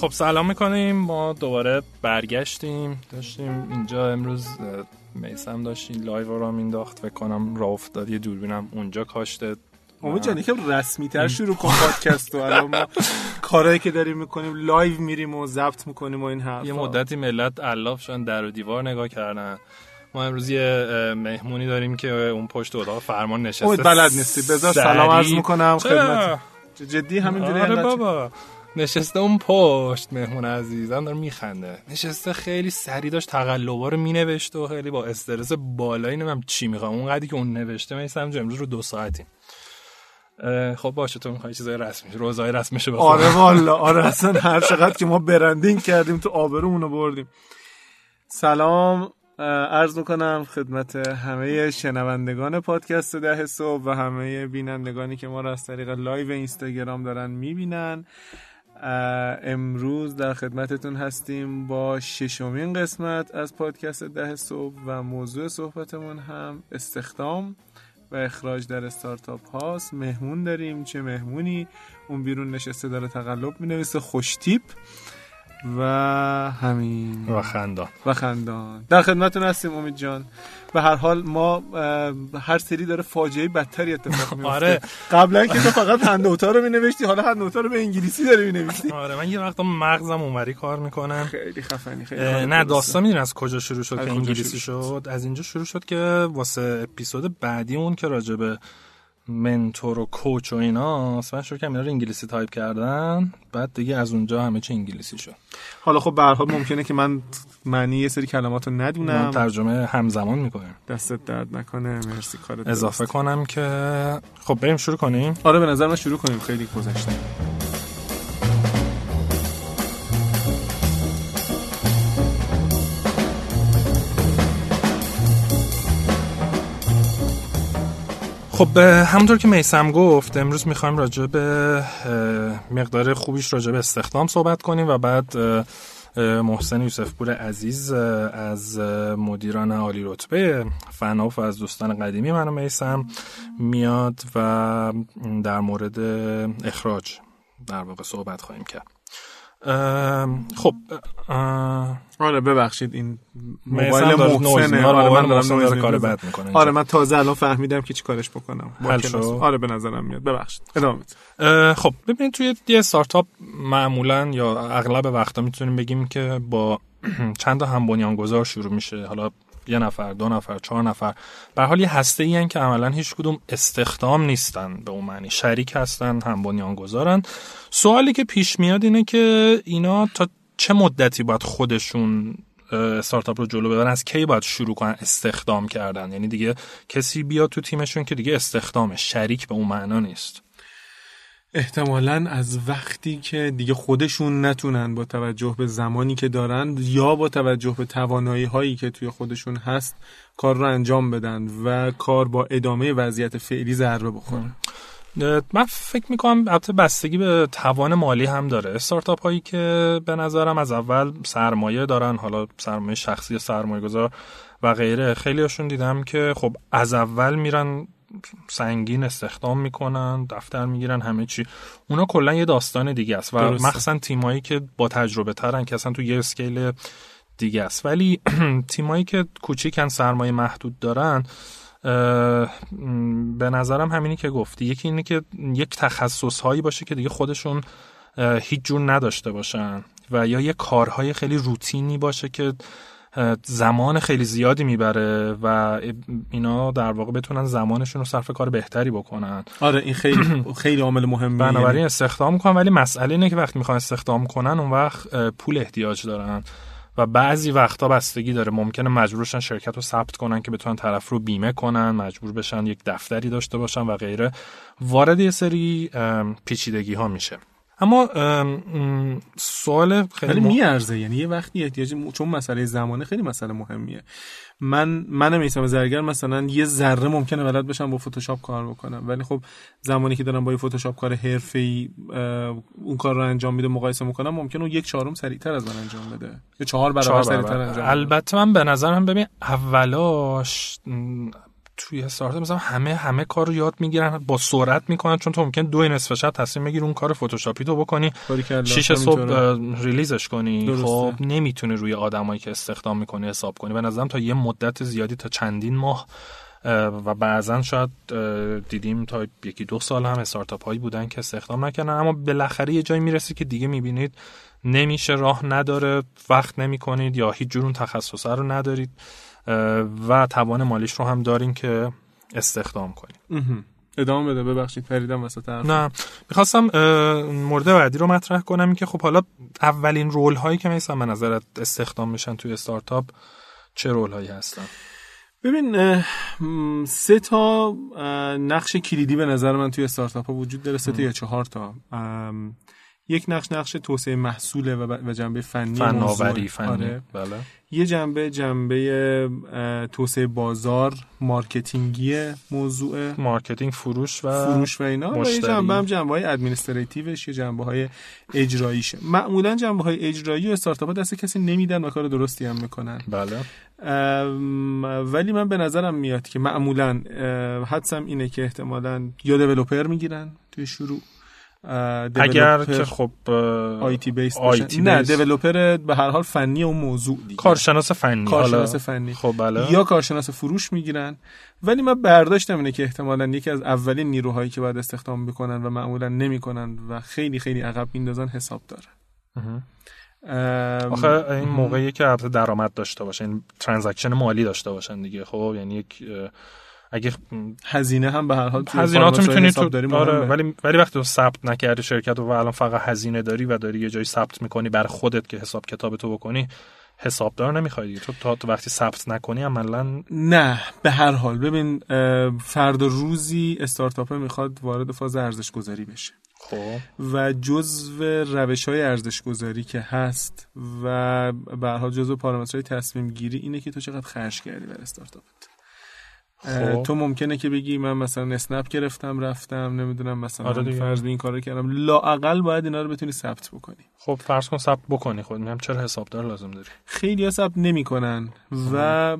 خب سلام می‌کنیم. ما دوباره برگشتیم. داشتیم اینجا امروز میسم داشتیم live رو مینداخت فکر کنم راه افتاد یه دوربینم اونجا کاشته. امید جان یکم رسمی تر شروع کن پادکست رو. الان ما کارهایی که داریم می‌کنیم live میریم و ضبط می‌کنیم و این حرفا. یه مدتی ملت الاف شدن در و دیوار نگاه کردن. ما امروز یه مهمونی داریم که اون پشت اتاق فرمان نشسته. امید بلد نیستی. بذار سلام عرض می‌کنم خدمت جدی همینجوری آره بابا. نشسته اون پشت مهمون عزیزم داره میخنده. نشسته خیلی سری داشت تقلبا رو مینوشت و خیلی با استرس بالایی نمیم چی می‌خوام اون قدی که اون نوشته میسم امروز رو دو ساعتیم خب باشه تو می‌خوای چیزای رسمی روزای رسمیشو بخون آره والا. آره اصلا هر چقدر که ما branding کردیم تو آبرومونو بردیم. سلام عرض می‌کنم خدمت همه شنوندگان پادکست ده صبح و همه بینندگانی که ما را از طریق live اینستاگرام دارن می‌بینن. امروز در خدمتتون هستیم با ششمین قسمت از پادکست ده صبح و موضوع صحبتمون هم استخدام و اخراج در استارتاپ هاست. مهمون داریم. چه مهمونی؟ اون بیرون نشسته داره تقلب می نویسه خوشتیپ. و همین. و خندان. و خندان. در خدمتتون هستیم امید جان. به هر حال ما هر سری داره فاجعه بدتری اتفاق میفته. آره. قبلا که تو فقط handout ا رو مینوشتی حالا handout ا رو به انگلیسی داری می‌نویسی آره من یه وقتا مغزم اونوری کار می‌کنم. خیلی خفنی خیلی نه داستان می‌دونی از کجا شروع شد که انگلیسی شد؟ از اینجا شروع شد که واسه اپیزود بعدی اون که راجبه mentor و coach و اینا من شروع کردم اینا رو انگلیسی تایپ کردن. بعد دیگه از اونجا همه چی انگلیسی شد. حالا خب به هر حال ممکنه که من معنی یه سری کلمات رو ندونم. ترجمه همزمان می‌کنیم. دستت درد نکنه. مرسی کارت اضافه کنم که خب بریم شروع کنیم. آره به نظر من شروع کنیم. خیلی گذشته. خب همونطور که میسم گفت امروز می‌خوایم راجع به مقدار خوبیش راجع به استخدام صحبت کنیم و بعد محسن یوسف پور عزیز از مدیران عالی رتبه فناف و از دوستان قدیمی من و میسم میاد و در مورد اخراج در واقع صحبت خواهیم کرد. خب آره ببخشید این موبایل محسنه آره من دارم نویز کار بد می‌کنه آره من تازه الان فهمیدم که چی کارش بکنم. آره به نظرم میاد. ببخشید. ادامه خب ببینید توی یه استارتاپ معمولا یا اغلب وقتا می‌تونیم بگیم که با چند تا هم بنیانگذار شروع میشه. حالا یه نفر دو نفر چهار نفر به حال یه هسته ای که عملا هیچ کدوم استخدام نیستن به اون معنی شریک هستن هم بنیانگذارن سوالی که پیش میاد اینه که اینا تا چه مدتی باید خودشون استارتاپ رو جلو ببرن از کی باید شروع کنن استخدام کردن یعنی دیگه کسی بیاد تو تیمشون که دیگه استخدامه شریک به اون معنا نیست احتمالا از وقتی که دیگه خودشون نتونن با توجه به زمانی که دارن یا با توجه به توانایی هایی که توی خودشون هست کار رو انجام بدن و کار با ادامه وضعیت فعلی ضربه بخوره. من فکر می‌کنم البته بستگی به توان مالی هم داره. استارتاپ هایی که به نظرم از اول سرمایه دارن حالا سرمایه شخصی سرمایه گذار و غیره خیلی هاشون دیدم که خب از اول میرن سنگین استخدام می‌کنن دفتر می‌گیرن همه چی. اونا کلا یه داستان دیگه است و مخصوصا تیمایی که با تجربه ترن که اصلا تو یه اسکیل دیگه است. ولی تیمایی که کوچیکن سرمایه محدود دارن به نظرم همینی که گفتی. یکی اینه که یک تخصص هایی باشه که دیگه خودشون هیچ جور نداشته باشن و یا یه کارهای خیلی روتینی باشه که زمان خیلی زیادی می‌بره و اینا در واقع بتونن زمانشون رو صرف کار بهتری بکنن. آره این خیلی خیلی عامل مهمه بنابراین استخدام کنن ولی مسئله اینه که وقتی می‌خوان استخدام کنن اون وقت پول احتیاج دارن و بعضی وقتا بستگی داره. ممکنه مجبورشن شرکت رو ثبت کنن که بتونن طرف رو بیمه کنن مجبور بشن یک دفتری داشته باشن و غیره. وارد یه سری پیچیدگی ها میشه. اما سوال خیلی میارزه. یعنی یه وقتی احتیاج چون مسئله زمانه خیلی مسئله مهمیه. من من میسم زرگر مثلا یه ذره ممکنه بلد بشم با فتوشاپ کار بکنم. ولی خب زمانی که دارم با یه فتوشاپ کار حرفه‌ای اون کار رو انجام میده مقایسه می‌کنم ممکنه اون یک چهارم سریعتر از من انجام بده. یا چهار برابر سریعتر انجام البته من به نظرم ببین اولاش توی استارتاپ مثلا همه همه کار رو یاد می‌گیرن با سرعت می‌کنن چون تو ممکن دو نصف شب تصمیم بگیری اون کار فتوشاپی تو بکنی. شیش صبح ریلیزش کنی. درسته. خب نمی‌تونی روی آدمایی که استخدام می‌کنی حساب کنی. به نظرم تا یه مدت زیادی تا چندین ماه و بعضا شاید دیدیم تا یکی دو سال هم استارتاپ هایی بودن که استخدام نکنن اما بالاخره یه جایی می‌رسی که دیگه می‌بینید نمیشه راه نداره وقت نمی کنید یا هیچ جور تخصص رو ندارید. و توان مالیش رو هم دارین که استخدام کنید ادامه بده ببخشید پریدم وسط نه می‌خواستم مورد بعدی رو مطرح کنم که خب حالا اولین رول هایی که مثلا به نظرت استخدام میشن توی استارتاپ چه role هایی هستن؟ ببین سه تا نقش کلیدی به نظر من توی استارتاپ ها وجود داره سه تا یا چهار تا. یک نقش نقش توسعه محصوله و جنبه فنی فناوری فنی. آره. بله. یه جنبه جنبه توسعه بازار marketing ی موضوع. marketing فروش و فروش و اینا. و یه جنبه هم جنبه های administrative ش یه جنبه های اجراییشه معمولا جنبه های اجرایی و استارتاپ دست کسی نمیدن و کار درستی هم می‌کنن. بله. ولی من به نظرم میاد که معمولا حدسم اینه که احتمالا یا دیولپر می‌گیرن توی شروع. اگر که خب آیتی بیس نه دیولپر به هر حال فنی اون موضوع دیگه. کارشناس فنی کارشناس فنی. خب بله. یا کارشناس فروش می‌گیرن. ولی من برداشتم اینه که احتمالا یکی از اولین نیروهایی که باید استخدام بکنن و معمولا نمی‌کنن و خیلی خیلی عقب میندازن حساب داره. آخه این موقعی که درآمد داشته باشن ترانزکشن مالی داشته باشن دیگه. خب یعنی یک اگه هزینه هم به هر حال هزینه تو می‌تونی تو آره ولی ولی وقتی تو ثبت نکردی شرکت و الان فقط هزینه داری و داری یه جایی ثبت می‌کنی بر خودت که حساب کتاب تو بکنی حسابدار نمی‌خوای تو تا تو وقتی ثبت نکنی عملا نه به هر حال. ببین فردا روزی استارتاپ می‌خواد وارد فاز ارزش گذاری بشه. خب. و جزو روش های ارزش گذاری که هست و به هر حال جزو پارامترهای تصمیم گیری اینه که تو چقدر خرج کردی بر استارتاپت. خب. تو ممکنه که بگی من مثلا اسنپ گرفتم رفتم نمی‌دونم مثلا آره فرض این کارو کردم. لااقل باید اینا رو بتونی ثبت بکنی. خب فرض کن ثبت بکنی. خود میگم چرا حسابدار لازم داری؟ خیلی ها ثبت نمی‌کنن و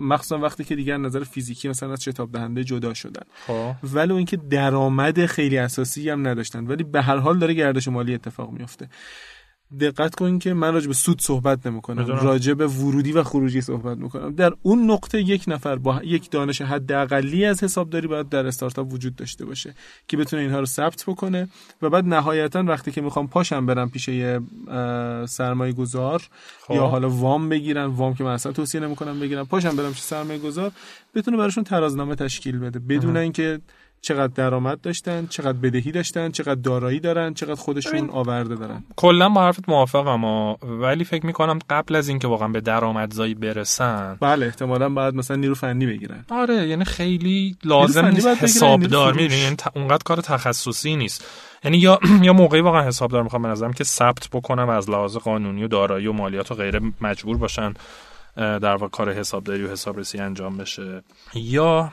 مخصوصا وقتی که دیگر نظر فیزیکی مثلا از شتاب دهنده جدا شدن. خب. ولو اینکه درآمد خیلی اساسی هم نداشتن ولی به هر حال داره گردش مالی اتفاق میفته دقت کن که من راجع به سود صحبت نمی‌کنم. راجع به ورودی و خروجی صحبت می‌کنم. در اون نقطه یک نفر با یک دانش حداقلی از حسابداری باید در استارتاپ وجود داشته باشه که بتونه اینها رو ثبت بکنه و بعد نهایتا وقتی که می‌خوام پاشم برم پیش یه سرمایه گذار خب. یا حالا وام بگیرن وام که من اصلا توصیه نمی‌کنم بگیرم پاشم برم پیش سرمایه گذار بتونه براشون ترازنامه تشکیل بده. بدون اینکه چقدر درآمد داشتن چقدر بدهی داشتن چقدر دارایی دارن چقدر خودشون آورده دارن. کلا با حرفت موافقم ولی فکر می‌کنم قبل از اینکه واقعا به درآمدزایی برسن بله احتمالا بعد مثلا نیرو فنی بگیرن. آره یعنی خیلی لازم نیست حسابدار می‌دونی؟ یعنی اونقدر کار تخصصی نیست. یعنی یا یا موقعی واقعا حسابدار می‌خوام به نظرم که ثبت بکنم از لحاظ قانونی و دارایی و مالیات و غیره مجبور باشن. در واقع کار حسابداری و حسابرسی انجام بشه. یا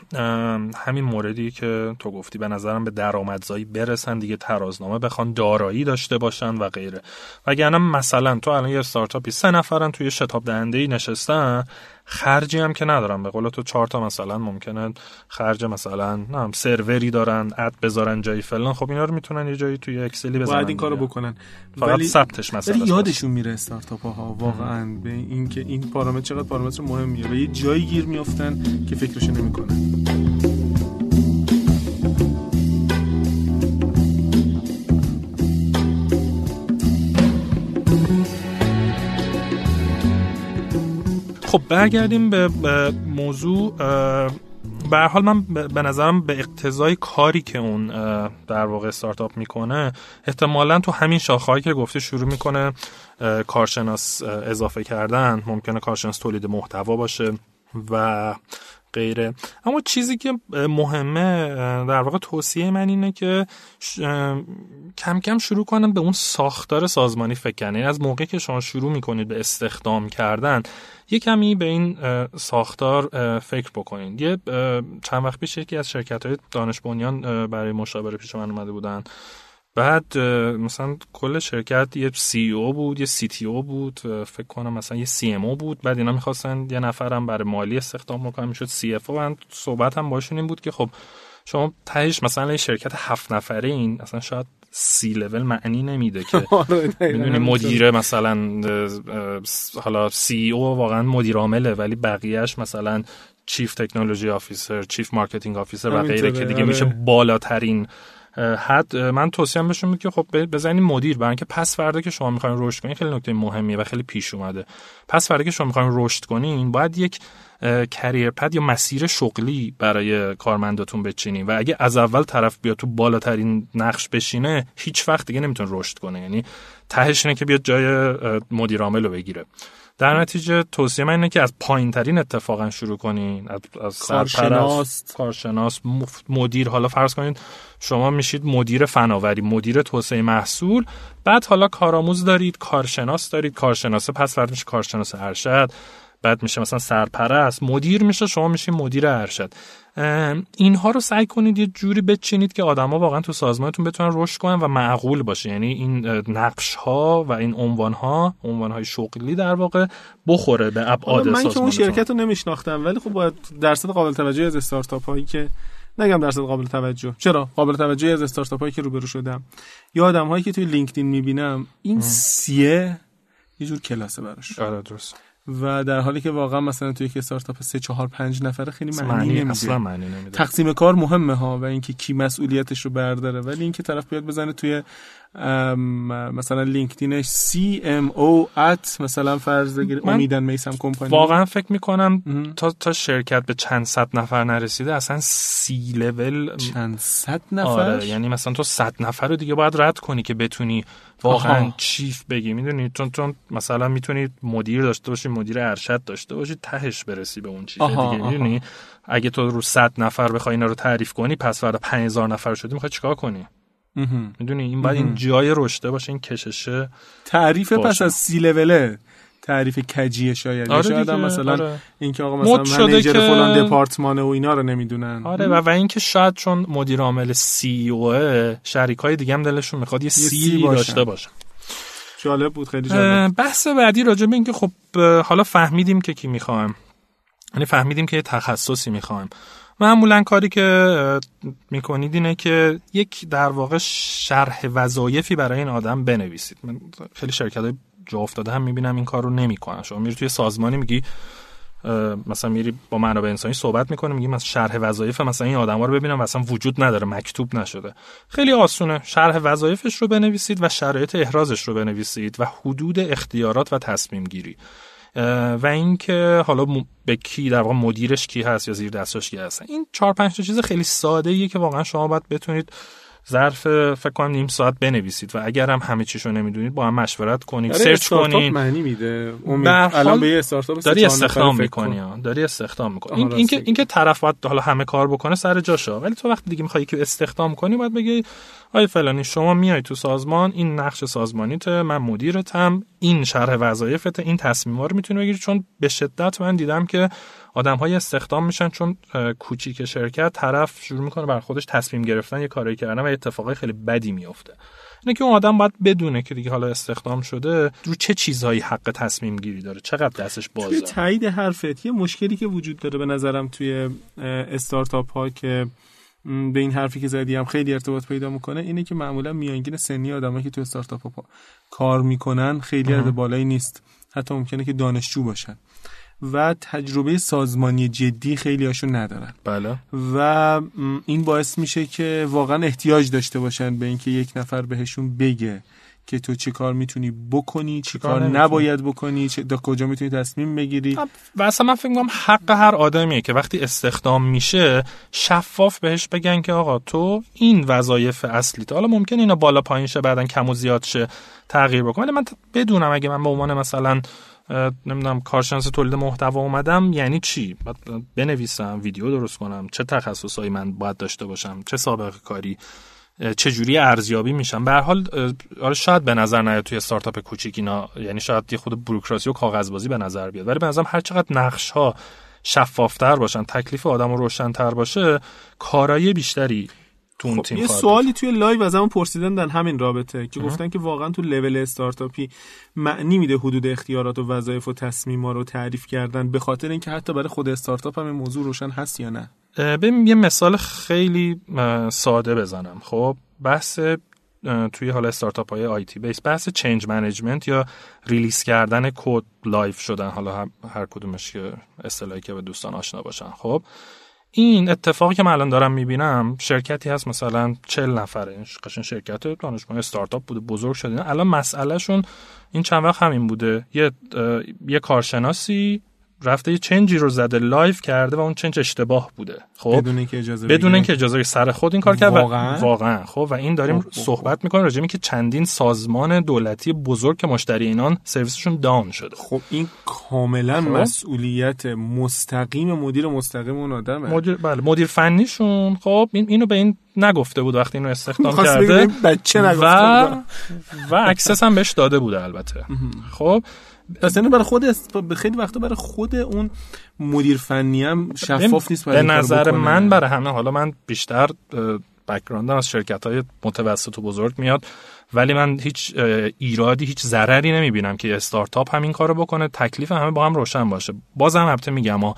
همین موردی که تو گفتی به نظرم به درآمدزایی برسن دیگه ترازنامه بخوان دارایی داشته باشن و غیره. وگرنه مثلا تو الان یه استارتاپی سه نفرن توی شتاب دهنده ای نشستن خرجی هم که ندارن به قول تو چهار تا مثلا ممکنه خرج مثلا نه سروری دارن اد بذارن جایی فلان. خب اینا رو می‌تونن یه جایی توی اکسلی بزنن باید این کارو بکنن. فقط ولی ثبتش مثلا ولی یادشون میره استارتاپ ها واقعا به اینکه این پارامتر چقدر پارامتر مهمیه. و یه جایی گیر میافتن که فکرشو نمی‌کنن. خب برگردیم به, موضوع به حال من به نظرم به اقتضای کاری که اون در واقع استارتاپ می‌کنه احتمالا تو همین شاخهایی که گفته شروع می‌کنه کارشناس اضافه کردن. ممکنه کارشناس تولید محتوا باشه. و غیره. اما چیزی که مهمه در واقع توصیه من اینه که کم کم شروع کنم به اون ساختار سازمانی فکر کنید یعنی از موقعی که شما شروع می‌کنید به استخدام کردن یه کمی به این ساختار فکر بکنید یه چند وقت پیش یکی از شرکت های دانش بنیان برای مشاوره پیش من اومده بودن. بعد مثلا کل شرکت یه CEO بود یه CTO بود فکر کنم مثلا یه CMO بود. بعد اینا می‌خواستن یه نفرم برای مالی استخدام بکنم می‌شد CFO من صحبت هم باشون این بود که خب شما تهش مثلا یه شرکت هفت نفره این اصلا شاید سی لول معنی نمیده که آره، می‌دونی مدیر مثلا حالا CEO واقعا مدیر عامله ولی بقیهش مثلا chief technology officer chief marketing officer و غیره که دیگه میشه آره. بالاترین حد من توصیه بهشون که خب بزنین مدیر برای اینکه پس فردا که شما می‌خواین رشد کنین خیلی نکته مهمیه و خیلی پیش اومده. پس فردا که شما می‌خواین رشد کنین باید یک career path یا مسیر شغلی برای کارمنداتون بچینین و اگه از اول طرف بیاد تو بالاترین نقش بشینه هیچ وقت دیگه نمی‌تونه رشد کنه. یعنی تهش اینه که بیاد جای مدیر عامل رو بگیره. در نتیجه توصیه من اینه که از پایین ترین اتفاقا شروع کنین. از, کارشناس. کارشناس مدیر. حالا فرض کنید شما میشید مدیر فناوری مدیر توسعه محصول. بعد حالا کارآموز دارید کارشناس دارید. کارشناسه پس فرد میشه کارشناس ارشد. بعد میشه مثلا سرپرست. مدیر میشه شما میشین مدیر ارشد. اینها رو سعی کنید یه جوری بچینید که آدما واقعا تو سازمانتون بتونن رشد کنن و معقول باشه. یعنی این نقش ها و این عنوان ها عنوان های شغلی در واقع بخوره به ابعاد من که اون شرکت رو نمیشناختم ولی خب باید درصد قابل توجه از استارتاپ هایی که نگم درصد قابل توجه. چرا؟ قابل توجه از استارتاپ هایی که روبرو شدم. یا آدم هایی که توی لینکدین می‌بینم این سیه یه جور کلاسه براش. آره درست. و در حالی که واقعا مثلا توی یک استارتاپ 3 4 5 نفره خیلی معنی, نمیده. اصلا معنی نمیده. تقسیم کار مهمه ها و اینکه کی مسئولیتش رو برداره. ولی اینکه طرف بیاد بزنه توی مثلا لینکدینش CMO at مثلا فرض بگیر امید and میسم کمپانی. واقعا فکر می‌کنم تا تا شرکت به چند صد نفر نرسیده اصلا سی لول چند صد نفر؟ آره یعنی مثلا تو صد نفر رو دیگه باید رد کنی که بتونی واقعا chief بگی می‌دونی؟ چون چون مثلا می‌تونی مدیر داشته باشی مدیر ارشد داشته باشی تهش برسی به اون چیز دیگه می‌دونی؟ اگه تو رو صد نفر بخوای اینا رو تعریف کنی پس فردا 5000 نفر شدی می‌خوای چیکار کنی؟ می‌دونی؟ این باید این جای رشته باشه این کششه تعریف پس از سی لوله تعریف کجیه شاید. آره شاید هم مثلا آره. اینکه آقا مثلا منیجر که... فلان دپارتمانه و اینا رو نمی‌دونن. آره و و اینکه شاید چون مدیر عامل سی او شریکای دیگه هم دلشون می‌خواد یه سی, داشته باشن. جالب بود خیلی جالب. بحث بعدی راجع به اینکه خب حالا فهمیدیم که کی می‌خوایم. یعنی فهمیدیم که یه تخصصی می‌خوایم. معمولا کاری که می‌کنید اینه که یک در واقع شرح وظایفی برای این آدم بنویسید. من خیلی شرکت های جا افتاده هم می‌بینم این کار رو نمی‌کنن. شما میری توی سازمانی میگی مثلا میری با منابع انسانی صحبت می‌کنه میگی مثلا شرح وظایف مثلا این آدما رو ببینم مثلا وجود نداره مکتوب نشده. خیلی آسونه. شرح وظایفش رو بنویسید و شرایط احرازش رو بنویسید و حدود اختیارات و تصمیم گیری. و اینکه حالا به کی در واقع مدیرش کی هست یا زیر دستش کی هست. این چهار پنج تا چیز خیلی ساده ایه که واقعا شما باید بتونید ظرف فکر کنم نیم ساعت بنویسید و اگر هم همه چیشو نمی‌دونید با هم مشورت کنید سرچ کنید معنی میده. الان به استارتاپ داری استخدام می‌کنی داری استخدام می‌کنی. این اینکه اینکه طرف باید حالا همه کار بکنه سر جاشه ولی تو وقتی دیگه می‌خوای که استخدام کنی باید بگی آی فلانی شما میای تو سازمان این نقش سازمانیته من مدیرتم این شرح وظایفت این تصمیما رو می‌تونی بگیری. چون به شدت من دیدم که آدم های استخدام میشن چون کوچیک شرکت طرف شروع می‌کنه بر خودش تصمیم گرفتن یه کاری کردن و اتفاقای خیلی بدی میفته اینه که اون آدم باید بدونه که دیگه حالا استخدام شده رو چه چیزهایی حق تصمیم گیری داره چقدر دستش بازه توی تایید حرفت یه مشکلی که وجود داره به نظرم توی استارتاپ ها که به این حرفی که زدی هم خیلی ارتباط پیدا می‌کنه اینه که معمولا میانگین سنی آدمایی که تو استارتاپ ها کار می‌کنن خیلی از بالایی نیست. حتی ممکنه که دانشجو باشن. و تجربه سازمانی جدی خیلی هاشون ندارن. بله. و این باعث میشه که واقعا احتیاج داشته باشن به اینکه یک نفر بهشون بگه که تو چی کار می‌تونی بکنی چی کار نباید بکنی چه تا کجا می‌تونی تصمیم بگیری؟ و اصلا من فکر می‌کنم حق هر آدمیه که وقتی استخدام میشه شفاف بهش بگن که آقا تو این وظایف اصلیت حالا ممکن اینا بالا پایین شه بعدن کم و زیاد شه تغییر بکنه. ولی من بدونم اگه من به عنوان مثلا نمی‌دونم کارشناس تولید محتوا اومدم. یعنی چی؟ بنویسم ویدیو درست کنم. چه تخصصایی من باید داشته باشم؟ چه سابقه کاری؟ چه جوری ارزیابی میشم؟ به هر حال آره شاید به نظر نیاد توی استارتاپ کوچیک اینا. یعنی شاید خود بروکراسی و کاغذبازی به نظر بیاد. ولی به نظرم هر چقدر نقش ها شفافتر باشن تکلیف آدم رو روشنتر باشه کارایی بیشتری تو اون خب تیم یه سوالی توی live از همون پرسیدن در همین رابطه که گفتن که واقعا تو لول استارتاپی معنی میده حدود اختیارات و وظایف و تصمیما رو تعریف کردن به خاطر اینکه حتی برای خود استارتاپ هم این موضوع روشن هست یا نه؟ ببین یه مثال خیلی ساده بزنم. خب بحث توی حالا استارتاپ های IT base بحث change management یا release کردن کد live شدن. حالا هر کدومش که اصطلاحی که به دوستان آشنا باشن. خب این اتفاقی که من الان دارم می‌بینم شرکتی هست مثلا 40 نفره این قشن شرکت دانشگاه استارتاپ بوده بزرگ شده. الان مسئلهشون این چند وقت همین بوده یه یه کارشناسی رفته یه change ی رو زده live کرده و اون change اشتباه بوده. خب؟ بدون اینکه اجازه بدون. اینکه اجازه سر خود این کار کرد واقعاً؟ واقعا. خب؟ و این داریم خب، خب، صحبت می‌کنیم راجع به اینکه چندین سازمان دولتی بزرگ که مشتری اینان سرویسشون down شده. خب این کاملا خب. مسئولیت مستقیم مدیر مستقیم اون آدمه. مدیر بله مدیر فنیشون. خب این اینو به این نگفته بود وقتی اینو استخدام بگه کرده. بچه و. و access هم بهش داده بوده البته. خب؟ اینو برای خود است... خیلی وقتا برای خود اون مدیر فنی هم شفاف نیست برای به نظر. من برای همه حالا من بیشتر background م از شرکت های متوسط و بزرگ میاد ولی من هیچ ایرادی هیچ ضرری نمی‌بینم که استارتاپ همین کارو بکنه تکلیف همه با هم روشن باشه بازم البته میگم اما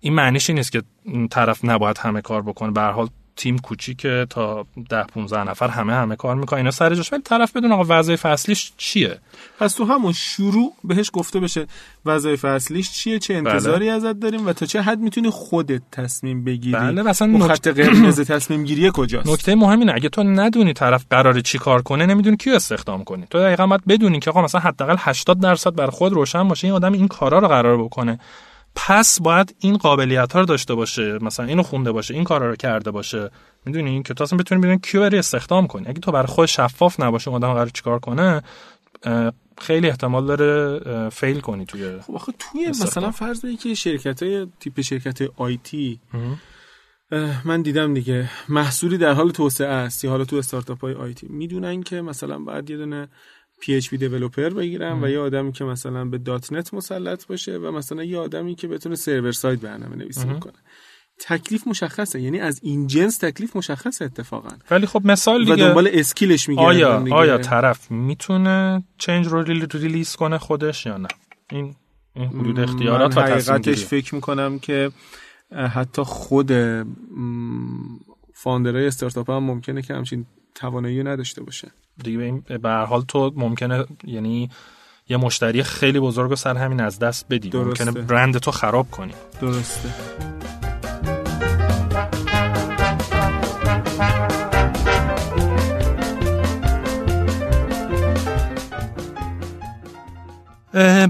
این معنیش این نیست که طرف نباید همه کار بکنه به هر حال تیم کوچیکه تا ده 15 نفر همه همه کار می‌کنه اینا سر جاش. ولی طرف بدون آقا وظایف اصلیش چیه؟ پس تو همون شروع بهش گفته بشه وظایف اصلیش چیه چه انتظاری ازت داریم و تا چه حد می‌تونی خودت تصمیم بگیری؟ بله مثلا اون نکته- خط قرمز تصمیم گیری کجاست؟ نکته مهم اینه اگه تو ندونی طرف قراره چی کار کنه نمی‌دونی کیو استخدام کنی. تو دقیقا باید بدونی که آقا مثلا حداقل 80 درصد بر خود روشن باشه. این آدم این کارا رو قرار بکنه. پس باید این قابلیت ها رو داشته باشه مثلا اینو خونده باشه این کارا رو کرده باشه. می‌دونی؟ که تو اصلا بتونی بدونی کیو بری استخدام کنی. اگه تو برای خود شفاف نباشه اون آدم قرار چیکار کنه خیلی احتمال داره fail کنی توی خب آخه توی استخدام. مثلا فرض که شرکت های تیپ شرکت IT من دیدم دیگه محصولی در حال توسعه است یا حالا تو استارتاپ های IT می‌دونن که مثلا باید یه دونه PHP developer بگیرن و یه آدمی که مثلا به dot net مسلط باشه و مثلا یه آدمی که بتونه server side برنامه نویسی. بکنه. تکلیف مشخصه یعنی از این جنس تکلیف مشخصه اتفاقا. ولی خب مثال و دیگه دنبال skillش میگردن آیا دیگه. آیا طرف می‌تونه change رو ری- release کنه خودش یا نه؟ این این حدود اختیارات و حقیقتش فکر می‌کنم که حتی خود founderهای استارتاپ هم ممکنه که همچین توانایی نداشته باشه. دیگه به هر حال تو ممکنه یعنی یه مشتری خیلی بزرگ رو سر همین از دست بدی. درسته. ممکنه برند تو خراب کنی. درسته.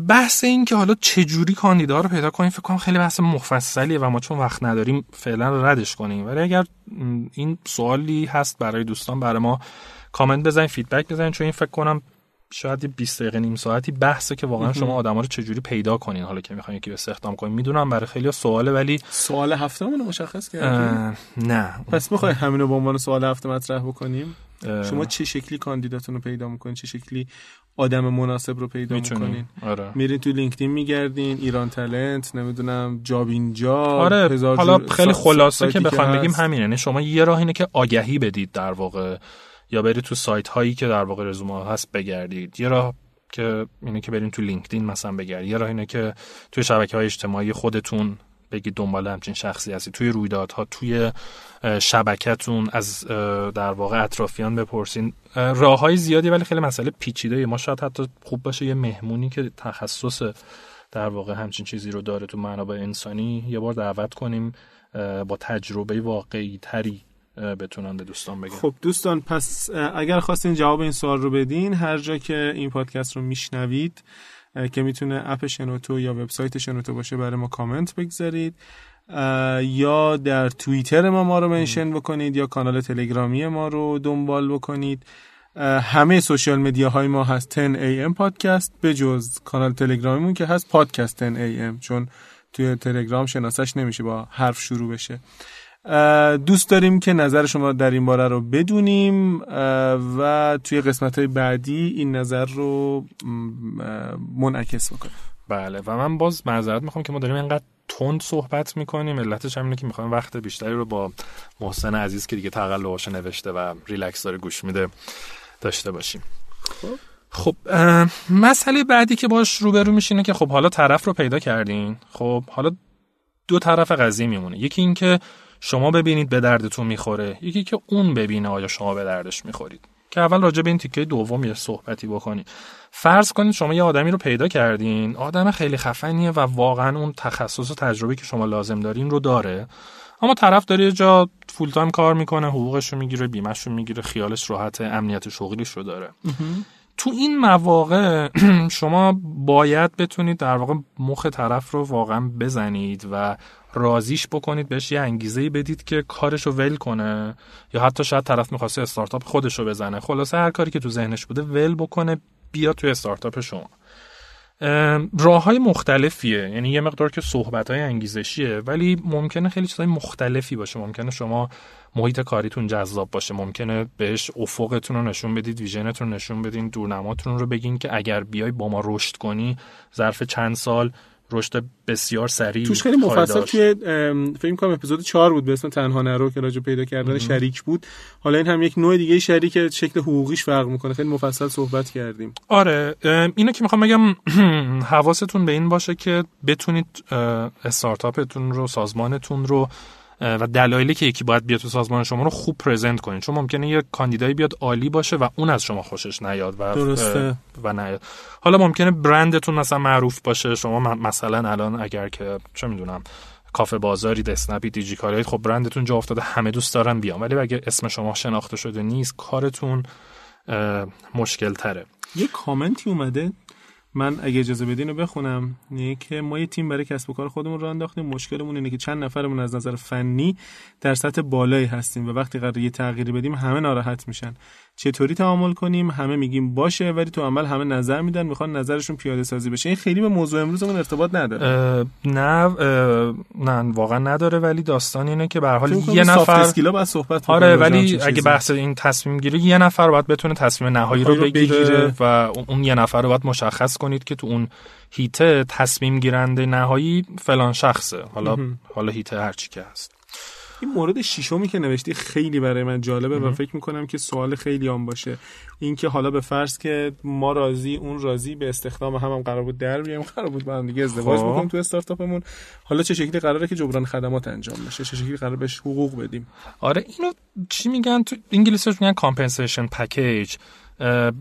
بحث این که حالا چجوری کاندیدا رو پیدا کنیم فکر کنم خیلی بحث مفصلیه و ما چون وقت نداریم فعلا ردش کنیم. ولی اگر این سوالی هست برای دوستان برای ما کامنت بزنید فیدبک بزنید چون این فکر کنم شاید یه 20 دقیقه نیم ساعتی بحثه که واقعا شما آدما رو چجوری پیدا کنین. حالا که می‌خواین یکی رو استخدام کنین. می‌دونم برای خیلی سواله ولی سوال هفتمون رو مشخص کردیم نه. پس می‌خوای همین رو به عنوان سوال هفته مطرح بکنیم؟ شما چه شکلی کاندیداتون رو پیدا می‌کنین؟ چه شکلی آدم مناسب رو پیدا می‌کنین. آره. میرین تو لینکدین میگردین ایران تلنت نمی‌دونم جاب اینجا آره هزار حالا خیلی خلاصه که بخوایم بگیم. همینه. یعنی شما یه راه اینه که آگهی بدید در واقع. یا برید تو سایت هایی که در واقع رزومه هست بگردید. یه راه که اینه که برین تو لینکدین مثلا بگردید. یه راه اینه که توی شبکه های اجتماعی خودتون بگید دنبال همچین شخصی هستی. توی رویدادها توی شبکتون از در واقع اطرافیان بپرسین. راه های زیادی ولی خیلی مسئله پیچیده. ما شاید حتی خوب باشه یه مهمونی که تخصص در واقع همچین چیزی رو داره تو منابع انسانی یه بار دعوت کنیم با تجربه واقعی تری بتونن به دوستان بگن. خب دوستان پس اگر خواستین جواب این سوال رو بدین هر جا که این پادکست رو میشنوید که می‌تونه اپ شنوتو یا وبسایت شنوتو باشه برای ما کامنت بگذارید. یا در توییتر ما ما رو منشن بکنید یا کانال تلگرامی ما رو دنبال بکنید. همه سوشال میدیا های ما هست 10 am پادکست به جز کانال تلگرامیمون که هست پادکست 10 am چون توی تلگرام شناسش نمیشه با حرف شروع بشه. دوست داریم که نظر شما در این باره رو بدونیم و توی قسمت های بعدی این نظر رو منعکس بکنیم. بله و من باز معذرت می‌خوام که ما داریم اینقدر تند صحبت می‌کنیم. علتش همینه که می‌خوایم وقت بیشتری رو با محسن عزیز که دیگه تقلباشو نوشته و ریلکس داره گوش میده داشته باشیم. خب, خب، مسئله بعدی که باش روبرو میشینه که خب حالا طرف رو پیدا کردین. خب حالا دو طرف قضیه میمونه. یکی این که شما ببینید به دردتون می‌خوره. یکی که اون ببینه آیا شما به دردش می‌خورید. که اول راجع به این تیکه دوم یه صحبتی بکنید. فرض کنید شما یه آدمی رو پیدا کردین. آدم خیلی خفنیه و واقعا اون تخصص و تجربه که شما لازم دارین رو داره. اما طرف داره یه جا فول تایم کار می‌کنه حقوقش رو می‌گیره بیمش رو می‌گیره خیالش راحت امنیت شغلیش رو داره. تو این مواقع شما باید بتونید در واقع مخ طرف رو واقعا بزنید و رازیش بکنید بهش یه انگیزه بدید که کارش رو ول کنه. یا حتی شاید طرف می‌خواسته استارتاپ خودش رو بزنه. خلاصه هر کاری که تو ذهنش بوده ول بکنه بیا توی استارتاپ شما. راه های مختلفیه. یعنی یه مقدار که صحبت های انگیزشیه. ولی ممکنه خیلی چیزای مختلفی باشه. ممکنه شما محیط کاریتون جذاب باشه. ممکنه بهش افقتون رو نشون بدید ویژنتون رو نشون بدین دورنماتون رو بگین که اگر بیای با ما رشد کنی ظرف چند سال رشد بسیار سریع توش خیلی مفصل توی فکر کنم اپیزود 4 بود به اسم تنها نرو که راجع پیدا کردن شریک بود. حالا این هم یک نوع دیگه شریک شکل حقوقیش فرق می‌کنه. خیلی مفصل صحبت کردیم. آره اینو که می‌خوام بگم حواستون به این باشه که بتونید استارتاپتون رو سازمانتون رو و دلایلی که یکی باید بیاد تو سازمان شما رو خوب پرزنت کنید چون ممکنه یه کاندیدایی بیاد عالی باشه و اون از شما خوشش نیاد و درسته. و نیاد. حالا ممکنه برندتون مثلا معروف باشه. شما مثلا الان اگر که چه می‌دونم کافه بازاری دسنپی دیجیکالی خب برندتون جا افتاده همه دوست دارن بیان. ولی اگه اسم شما شناخته شده نیست کارتون مشکل تره یه کامنتی اومده من اگه اجازه بدین رو بخونم. اینه که ما یه تیم برای کسب و کار خودمون رو انداختیم. مشکلمون اینه که چند نفرمون از نظر فنی در سطح بالایی هستیم و وقتی قرار یه تغییری بدیم همه ناراحت میشن. چطوری تعامل کنیم؟ همه میگیم باشه ولی تو عمل همه نظر میدن می‌خوان نظرشون پیاده سازی بشه. این خیلی به موضوع امروزمون ارتباط نداره. نه نه واقعا نداره ولی داستان اینه که به حال یه نفر اسکیلا صحبت آره ولی اگه بحث این تصمیم گیری یه نفر باید بتونه تصمیم نهایی رو, بگیره, و اون یه نفر رو باید مشخص کنید که تو اون هیته تصمیم گیرنده نهایی فلان شخصه. حالا حالا هیته هرچی که هست. این مورد شیشمی که نوشتی خیلی برای من جالبه و فکر می‌کنم که سوال خیلی هم باشه. اینکه حالا به فرض که ما راضی اون راضی به استخدام هم, هم قرار بود در بیایم قرار بود با هم دیگه ازدواج خب. بکنیم تو استارتاپمون. حالا چه شکلی قراره که جبران خدمات انجام بشه؟ چه شکلی قرار بهش حقوق بدیم؟ آره اینو چی میگن؟ تو انگلیسیش میگن compensation package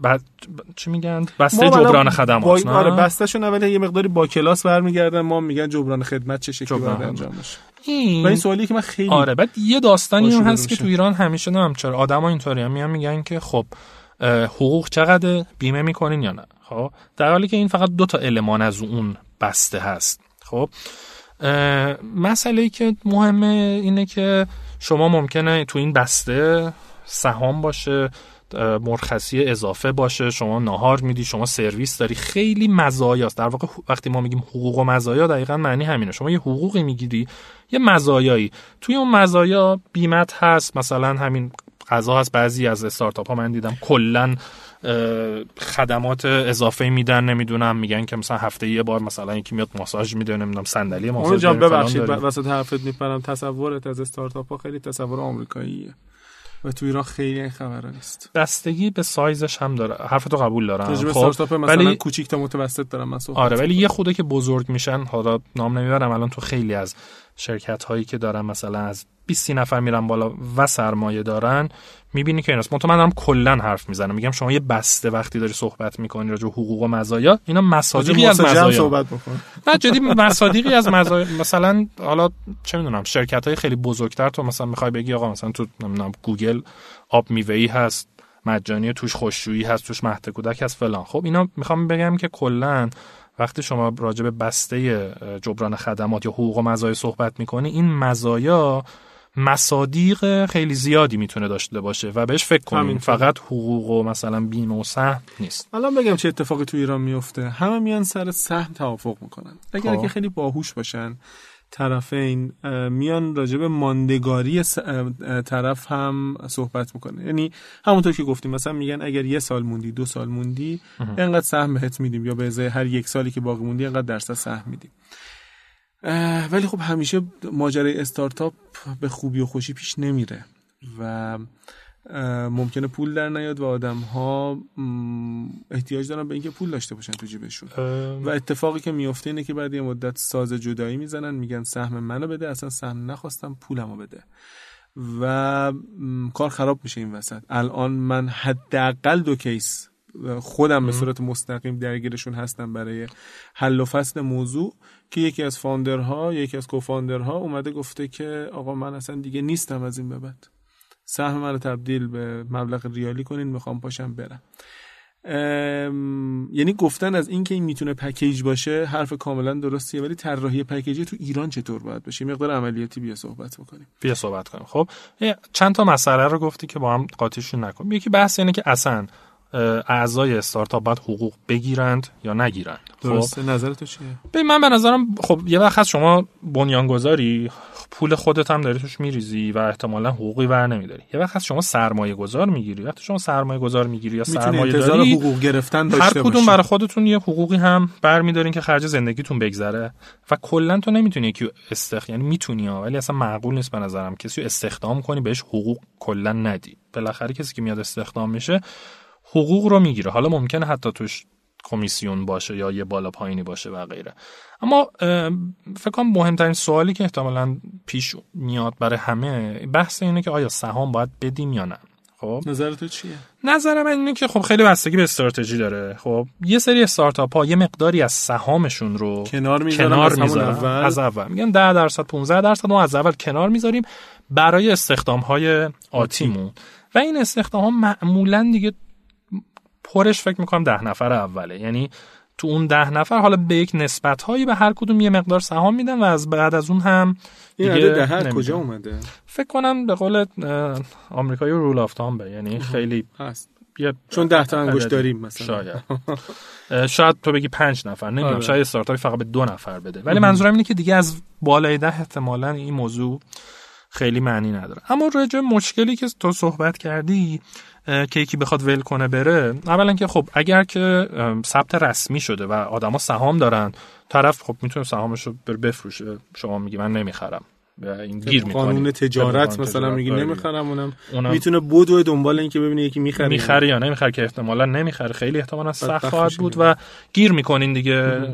بعد چی میگن؟ بسته جبران خدمات با... آره بستهشون اولی یه مقداری با کلاس برمیگردن ما میگن جبران خدمت چه شکلی باید انجام بشه. این و این سوالی که من خیلی آره بعد یه داستانی هم هست که تو ایران همیشه نمی‌دونم چرا آدما اینطوری هم میان میگن که خب حقوق چقدر بیمه می‌کنین یا نه خب؟ در حالی که این فقط دو تا المان از اون بسته هست خب؟ مسئله ای که مهمه اینه که شما ممکنه تو این بسته سهام باشه مرخصی اضافه باشه شما ناهار میدی شما سرویس داری. خیلی مزایاست در واقع وقتی ما میگیم حقوق و مزایا دقیقا معنی همینه. شما یه حقوقی می‌گیری یه مزایایی. توی اون مزایا بیمت هست. مثلا همین غذا هست. بعضی از استارتاپ ها من دیدم کلا خدمات اضافه میدن. نمی‌دونم میگن که مثلا هفته یه بار مثلا یکی میاد ماساژ میده. نمی‌دونم صندلی ماساژ جان ببخشید وسط حرفت میپرم. تصورت از استارتاپ ها خیلی تصور آمریکاییه. و تو ایران خیلی این خبره نیست. بستگی به سایزش هم داره. حرفتو قبول دارم. خب مثلا ولی... کوچیک تا متوسط دارم من آره ولی یه خوده که بزرگ میشن حالا نام نمی‌برم الان تو خیلی از شرکت هایی که دارن مثلا از 20 نفر میرن بالا و سرمایه دارن می‌بینی که ایناست. من دارم کلا حرف می‌زنم. میگم شما یه بسته وقتی داری صحبت می‌کنی راجع حقوق و مزایا اینا مصادیقی از مزایا. صحبت بکن. نه جدی مصادیقی از مزایا. مثلا حالا چه می‌دونم شرکت های خیلی بزرگتر تو مثلا می‌خوای بگی آقا مثلا تو نمی‌دونم گوگل آب میوه‌ای هست مجانی توش خوششویی هست توش مهد کودک هست فلان. خب اینا می‌خوام بگم که کلا وقتی شما راجع به بسته جبران خدمات یا حقوق و مزایا صحبت می‌کنی این مزایا مصادیق خیلی زیادی می‌تونه داشته باشه و بهش فکر کنیم فقط حقوق و مثلا بیمه و سهم نیست. الان بگم چه اتفاقی تو ایران میفته. همه میان سر سهم توافق می‌کنن. اگر خب. که خیلی باهوش باشن طرفین میان راجب ماندگاری طرف هم صحبت می‌کنه یعنی همونطور که گفتیم مثلا میگن اگر یه سال موندی دو سال موندی انقدر سهم بهت میدیم. یا به ازای هر یک سالی که باقی موندی انقدر درصد سهم میدیم. ولی خب همیشه ماجرای استارتاپ به خوبی و خوشی پیش نمیره و ممکنه پول در نیاد و آدم ها احتیاج دارن به اینکه پول داشته باشن تو جیبشون. و اتفاقی که میفته اینه که بعد یه مدت ساز جدایی می‌زنن میگن سهم منو بده اصلا سهم نخواستم پولمو بده. و کار خراب میشه این وسط. الان من حداقل دو کیس خودم به صورت مستقیم درگیرشون هستم برای حل و فصل موضوع. که یکی از فاندرها یکی از کوفاندرها اومده گفته که آقا من اصلا دیگه نیستم از این به بعد سهم من رو تبدیل به مبلغ ریالی کنین می‌خوام پاشم برم. یعنی گفتن از اینکه این می‌تونه پکیج باشه حرف کاملا درستیه ولی طراحی پکیجی تو ایران چطور باید باشه؟ مقدار عملیاتی بیا صحبت بکنیم. بیا صحبت کنیم. خب چند تا مسئله رو گفتی که با هم قاطیشون نکنیم یکی بحث اینه که اصلا اعضای استارتاپ باید حقوق بگیرند یا نگیرند. خب؟ درسته. خب. نظر تو چیه؟ به من به نظرم خب یه وقت هست شما بنیانگذاری پول خودت هم داری توش میریزی و احتمالا حقوقی ور نمیداری. یه وقت هست شما سرمایه گذار می‌گیری. وقتی شما سرمایه گذار می‌گیری یا سرمایه داری حقوق گرفتن داشته هر کدوم برای خودتون یه حقوقی هم برمیدارین که خرج زندگیتون بگذره و کلا تو نمی‌تونی یکی استخ یعنی می‌تونی ولی اصلا معقول نیست به نظرم. کسی استخدام کنی بهش حقوق کلا ندی. بالاخره کسی که میاد استخدام میشه حقوق رو می‌گیره. حالا ممکنه حتی توش کمیسیون باشه یا یه بالا پایینی باشه و غیره. اما فکر کنم مهمترین سوالی که احتمالا پیش میاد برای همه بحث اینه که آیا سهام باید بدیم یا نه. خب؟ نظر تو چیه؟ نظر من اینه که خب خیلی بستگی به استراتژی داره. خب یه سری استارتاپ ها یه مقداری از سهامشون رو کنار می‌ذارن از, اول. از اول. میگن 10 درصد 15 درصد ما از اول کنار می‌ذاریم برای استخدام های آتیمون و این استخدام ها معمولا دیگه پرش فکر می‌کنم ده نفر اوله. یعنی تو اون ده نفر حالا به یک نسبت هایی به هر کدوم یه مقدار سهام میدن و از بعد از اون هم این دیگه ده کجا اومده؟ فکر کنم به قول آمریکایی رول آف به یعنی خیلی هست. چون ده تا انگوش داریم مثلا. شاید. شاید تو بگی پنج نفر. نمی‌دونم آره. شاید استارتاپی فقط به دو نفر بده. ولی منظورم اینه که دیگه از بالای ده احتمالا این موضوع خیلی معنی نداره. اما راجع مشکلی که تو صحبت کردی که یکی بخواد ول کنه بره اولا که خب اگر که ثبت رسمی شده و آدما سهام دارن طرف خب می‌تونه سهامش رو بفروشه. شما میگی من نمی‌خرم. این گیر قانون تجارت مثلا میگی نمی‌خرم اونم, اونم می‌تونه بدو دنبال اینکه ببینه یکی می‌خره می‌خره یا نمی‌خره که احتمالا نمی‌خره. خیلی احتمالا سخت خواهد بود و گیر می‌کنین دیگه.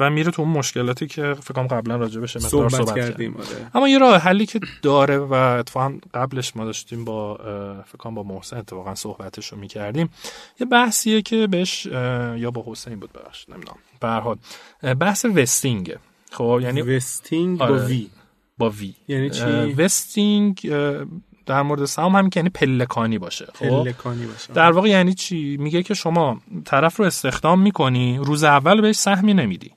و میره تو اون مشکلاتی که فکر کنم قبلا راجع بهش مقدار صحبت, کردیم آره. اما یه راه حلی که داره و اتفاقا قبلش ما داشتیم با فکر کنم با محسن اتفاقا صحبتش رو می‌کردیم. یه بحثیه که بهش یا با حسین بود ببخشید نمی‌دونم. به هر حال بحث وستینگ. خب یعنی وستینگ با وی. آره، با وی. یعنی چی؟ وستینگ در مورد سهام هم که یعنی پلکانی باشه. خب پلکانی باشه. در واقع یعنی چی؟ میگه که شما طرف رو استخدام می‌کنی روز اول بهش سهمی نمیدی.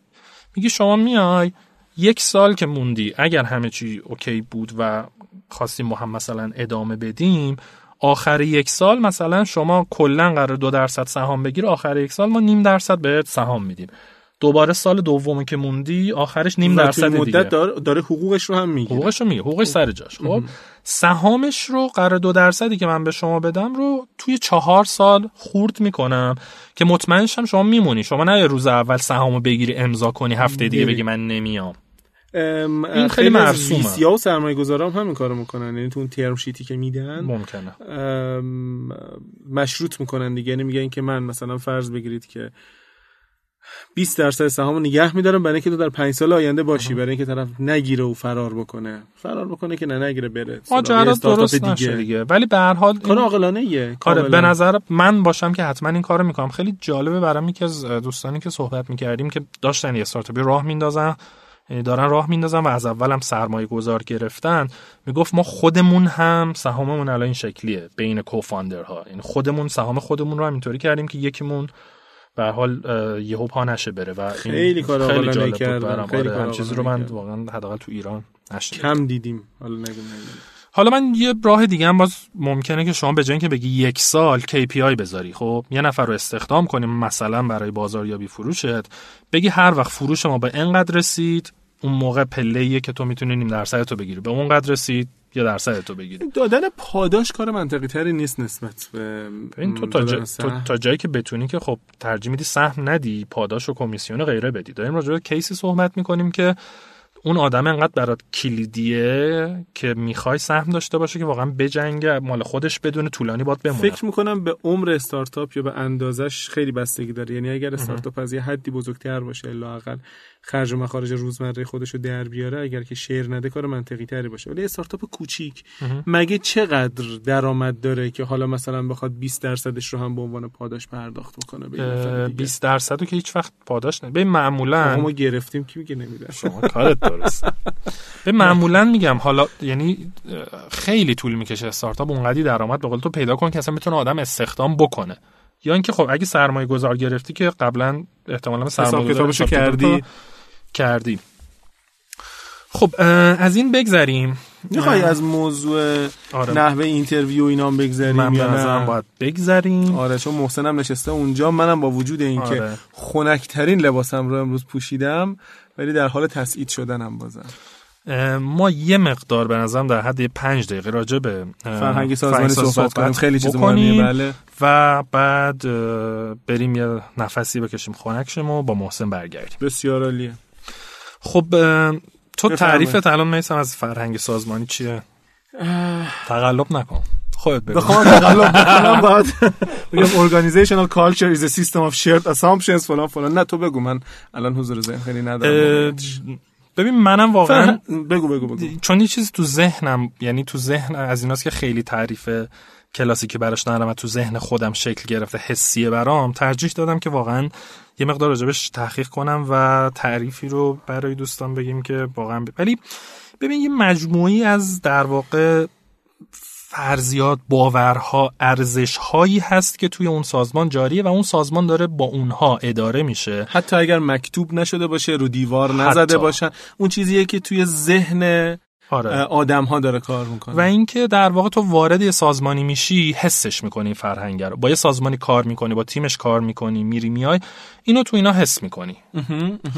میگه شما میای یک سال که موندی اگر همه چی اوکی بود و خواستیم ما هم مثلا ادامه بدیم آخر یک سال مثلا شما کلا قرار دو درصد سهام بگیر آخر یک سال ما نیم درصد بهت سهام میدیم. دوباره سال دومی که موندی آخرش نیم درصد مدت دیگه. داره, داره حقوقش رو هم می‌گیره. حقوقش رو میگه حقوقش سر جاش. خب؟ سهامش رو قرار دو درصدی که من به شما بدم رو توی چهار سال خورد می‌کنم که مطمئنشم شما میمونی. شما نه روز اول سهامو بگیری امضا کنی هفته دیگه بگی من نمیام. این خیلی مرسومه. و سرمایه گذارام هم این کارو می‌کنن. یعنی تو اون ترم شیتی که میدن ممکنه. مشروط می‌کنن دیگه. یعنی میگن که من مثلا فرض بگیرید که 20 درصد سهام نگه میدارم برای اینکه تو در 5 سال آینده باشی برای اینکه طرف نگیره و فرار بکنه. فرار بکنه که نه نگیره بره ماجرا درست دیگه. دیگه. ولی به هر حال کار عاقلانه ایه آره به نظر من باشم که حتما این کارو می‌کنم. خیلی جالبه برام یکی از دوستانی که صحبت می‌کردیم که داشتن یه استارتاپی راه میندازن یعنی دارن راه میندازن و از اول هم سرمایه گذار گرفتن. می‌گفت ما خودمون هم سهاممون الان این شکلیه بین کوفاندرها یعنی خودمون سهام خودمون رو هم اینطوری کردیم که یکیمون به حال یهو پا نشه بره و خیلی کار خیلی جالب کردن خیلی آره چیزی رو من واقعا حداقل تو ایران نشدم کم دیدیم. حالا نگم حالا من یه راه دیگه هم باز ممکنه که شما به جای که بگی یک سال KPI بذاری خب یه نفر رو استخدام کنیم مثلا برای بازاریابی فروشت بگی هر وقت فروش ما به انقدر رسید اون موقع پله که تو می‌تونی نیم درصد تو بگیری. به اون قدر رسید یا درصد تو بگیری؟ دادن پاداش کار منطقی تری نیست نسبت به این تو تا, تو تا جایی که بتونی که خب ترجیح میدی سهم ندی پاداش و کمیسیون غیره بدی. داریم راجع به کیسی صحبت می‌کنیم که اون آدم انقدر برات کلیدیه که می‌خوای سهم داشته باشه که واقعا بجنگه مال خودش بدون طولانی باد بمونه. فکر می‌کنم به عمر استارتاپ یا به اندازش خیلی بستگی داره. یعنی اگر استارتاپ از یه حدی بزرگتر باشه لاقل خرج و مخارج روزمره خودش رو در بیاره اگر که شیر نده کار منطقی تری باشه. ولی استارتاپ کوچیک. مگه چقدر درآمد داره که حالا مثلا بخواد 20 درصدش رو هم به عنوان پاداش پرداخت بکنه به 20 درصد که هیچ وقت پاداش نه. به معمولا ما گرفتیم کی میگه نمیده شما کارت درست به معمولا میگم حالا یعنی خیلی طول می‌کشه استارتاپ اونقدی درآمد به قول تو پیدا کن که اصلا بتونه آدم استخدام بکنه. یا اینکه خب اگه سرمایه گذار گرفتی که قبلا احتمالا سرمایه گذارشو کردی؟ کردی. خب از این بگذریم. می‌خوای از موضوع آره. نحوه interview اینا بگذریم من یا نه؟ باید بگذریم. آره چون محسنم نشسته اونجا. منم با وجود اینکه آره. خنکترین لباسم رو امروز پوشیدم ولی در حال تسعید شدنم بازم. ما یه مقدار به نظرم در حد پنج دقیقه راجع به فرهنگ سازمانی صحبت, کنیم. خیلی چیز مهمیه. بله. و بعد بریم یه نفسی بکشیم خنک و با محسن برگردیم. بسیار عالیه. خب تو تعریفت الان میسم از فرهنگ سازمانی چیه؟ تقلب نکن. خودت بگو. بخوام تقلب بکنم باید بگم organizational culture is a system of shared assumptions فلان فلان. نه تو بگو. من الان حضور ذهن خیلی ندارم. ببین منم واقعا بگو بگو بگو. چون یه چیزی تو ذهنم یعنی تو ذهن از ایناست که خیلی تعریف کلاسیکی براش نرم و تو ذهن خودم شکل گرفته حسیه برام ترجیح دادم که واقعا یه مقدار راجبش تحقیق کنم و تعریفی رو برای دوستان بگیم که واقعا ولی ببین یه مجموعی از در واقع فرضیات باورها ارزشهایی هست که توی اون سازمان جاریه و اون سازمان داره با اونها اداره میشه. حتی اگر مکتوب نشده باشه رو دیوار نزده باشن اون چیزیه که توی ذهن آره. آدم ها داره کار می‌کنه. و اینکه در واقع تو وارد یه سازمانی میشی حسش می‌کنی فرهنگ رو. با یه سازمانی کار می‌کنی با تیمش کار می‌کنی میری میای اینو تو اینا حس می‌کنی.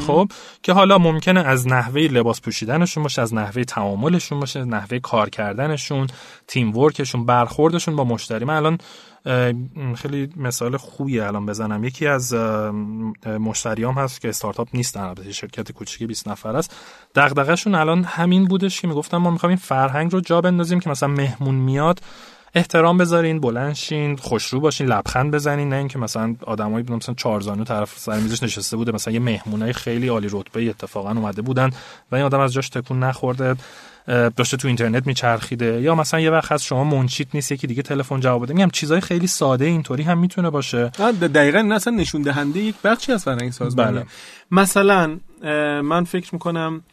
خب که حالا ممکنه از نحوه لباس پوشیدنشون باشه از نحوه تعاملشون باشه نحوه کار کردنشون تیم ورکشون برخوردشون با مشتری. من الان خیلی مثال خوبی الان بزنم. یکی از مشتریام هست که استارتاپ نیستن البته شرکت کوچیکی 20 نفر است. دغدغه‌شون الان همین بودش که می‌گفتم ما می‌خوایم این فرهنگ رو جا بندازیم که مثلا مهمون میاد احترام بذارین بلند شین خوشرو باشین لبخند بزنین. نه اینکه مثلا آدمایی مثلا چهارزانو طرف سر میزش نشسته بوده مثلا یه مهمونای خیلی عالی رتبه اتفاقا اومده بودن و این آدم از جاش تکون نخورده. داشته تو اینترنت میچرخیده. یا مثلا یه وقت از شما منچیت نیست یکی دیگه تلفن جواب بده. میگم چیزای خیلی ساده اینطوری هم می‌تونه باشه. دقیقا این اصلا نشون دهنده یک بخشی از فرهنگ سازمانی بله. مثلا من فکر می‌کنم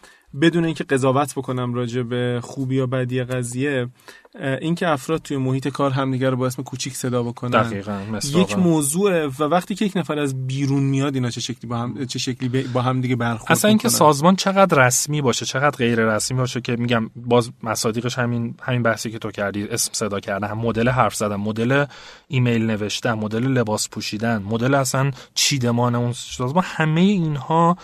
بدون اینکه قضاوت بکنم راجع به خوبی یا بدی قضیه اینکه افراد توی محیط کار همدیگه رو با اسم کوچیک صدا بکنن. دقیقاً یک موضوع و وقتی که یک نفر از بیرون میاد اینا چه شکلی با هم چه شکلی با هم دیگه برخورد اصلا اینکه سازمان چقدر رسمی باشه چقدر غیر رسمی باشه که میگم باز مصادیقش همین همین بحثی که تو کردی اسم صدا کردن مدل حرف زدن مدل ایمیل نوشتن مدل لباس پوشیدن مدل اصلا چیدمان اون سازمان همه اینها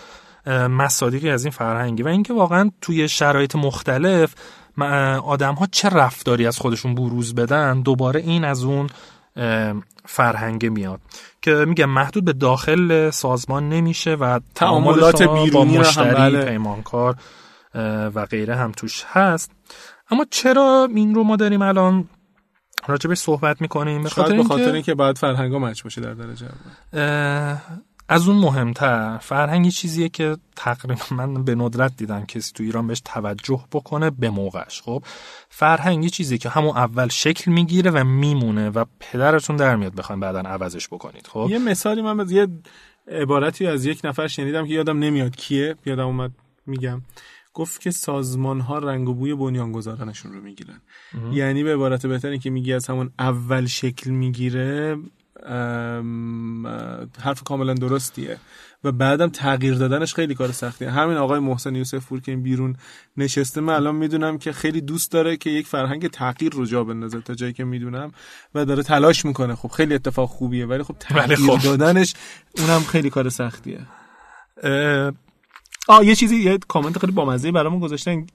مصادیقی از این فرهنگی. و اینکه واقعا توی شرایط مختلف آدم ها چه رفتاری از خودشون بروز بدن دوباره این از اون فرهنگ میاد. که میگم محدود به داخل سازمان نمیشه و تعاملات بیرونی با مشتری بله. پیمانکار و غیره هم توش هست. اما چرا این رو ما داریم الان راجبش صحبت می‌کنیم؟ به خاطر, اینکه باید فرهنگ ها مچ باشه در درجه از اون مهمتر فرهنگ چیزیه که تقریبا من به ندرت دیدم کسی تو ایران بهش توجه بکنه به موقعش. خب فرهنگ چیزی که همون اول شکل می‌گیره و میمونه و پدرتون در میاد بخواین بعدا عوضش بکنید. خب؟ یه مثالی من از یه عبارتی از یک نفر شنیدم که یادم نمیاد کیه یادم اومد میگم. گفت که سازمان ها رنگ و بوی بنیانگذارانشون رو می‌گیرن. یعنی به عبارت بهتر که میگی از همون اول شکل می‌گیره حرف کاملا درستیه. و بعدم تغییر دادنش خیلی کار سختیه. همین آقای محسن یوسف پور که این بیرون نشسته. من الان می‌دونم که خیلی دوست داره که یک فرهنگ تغییر رو جا بندازه تا جایی که می‌دونم و داره تلاش می‌کنه. خب خیلی اتفاق خوبیه ولی خب تغییر خب. دادنش اونم خیلی کار سختیه. آه یه چیزی یه کامنت خیلی بامزه برامون گذاشتن.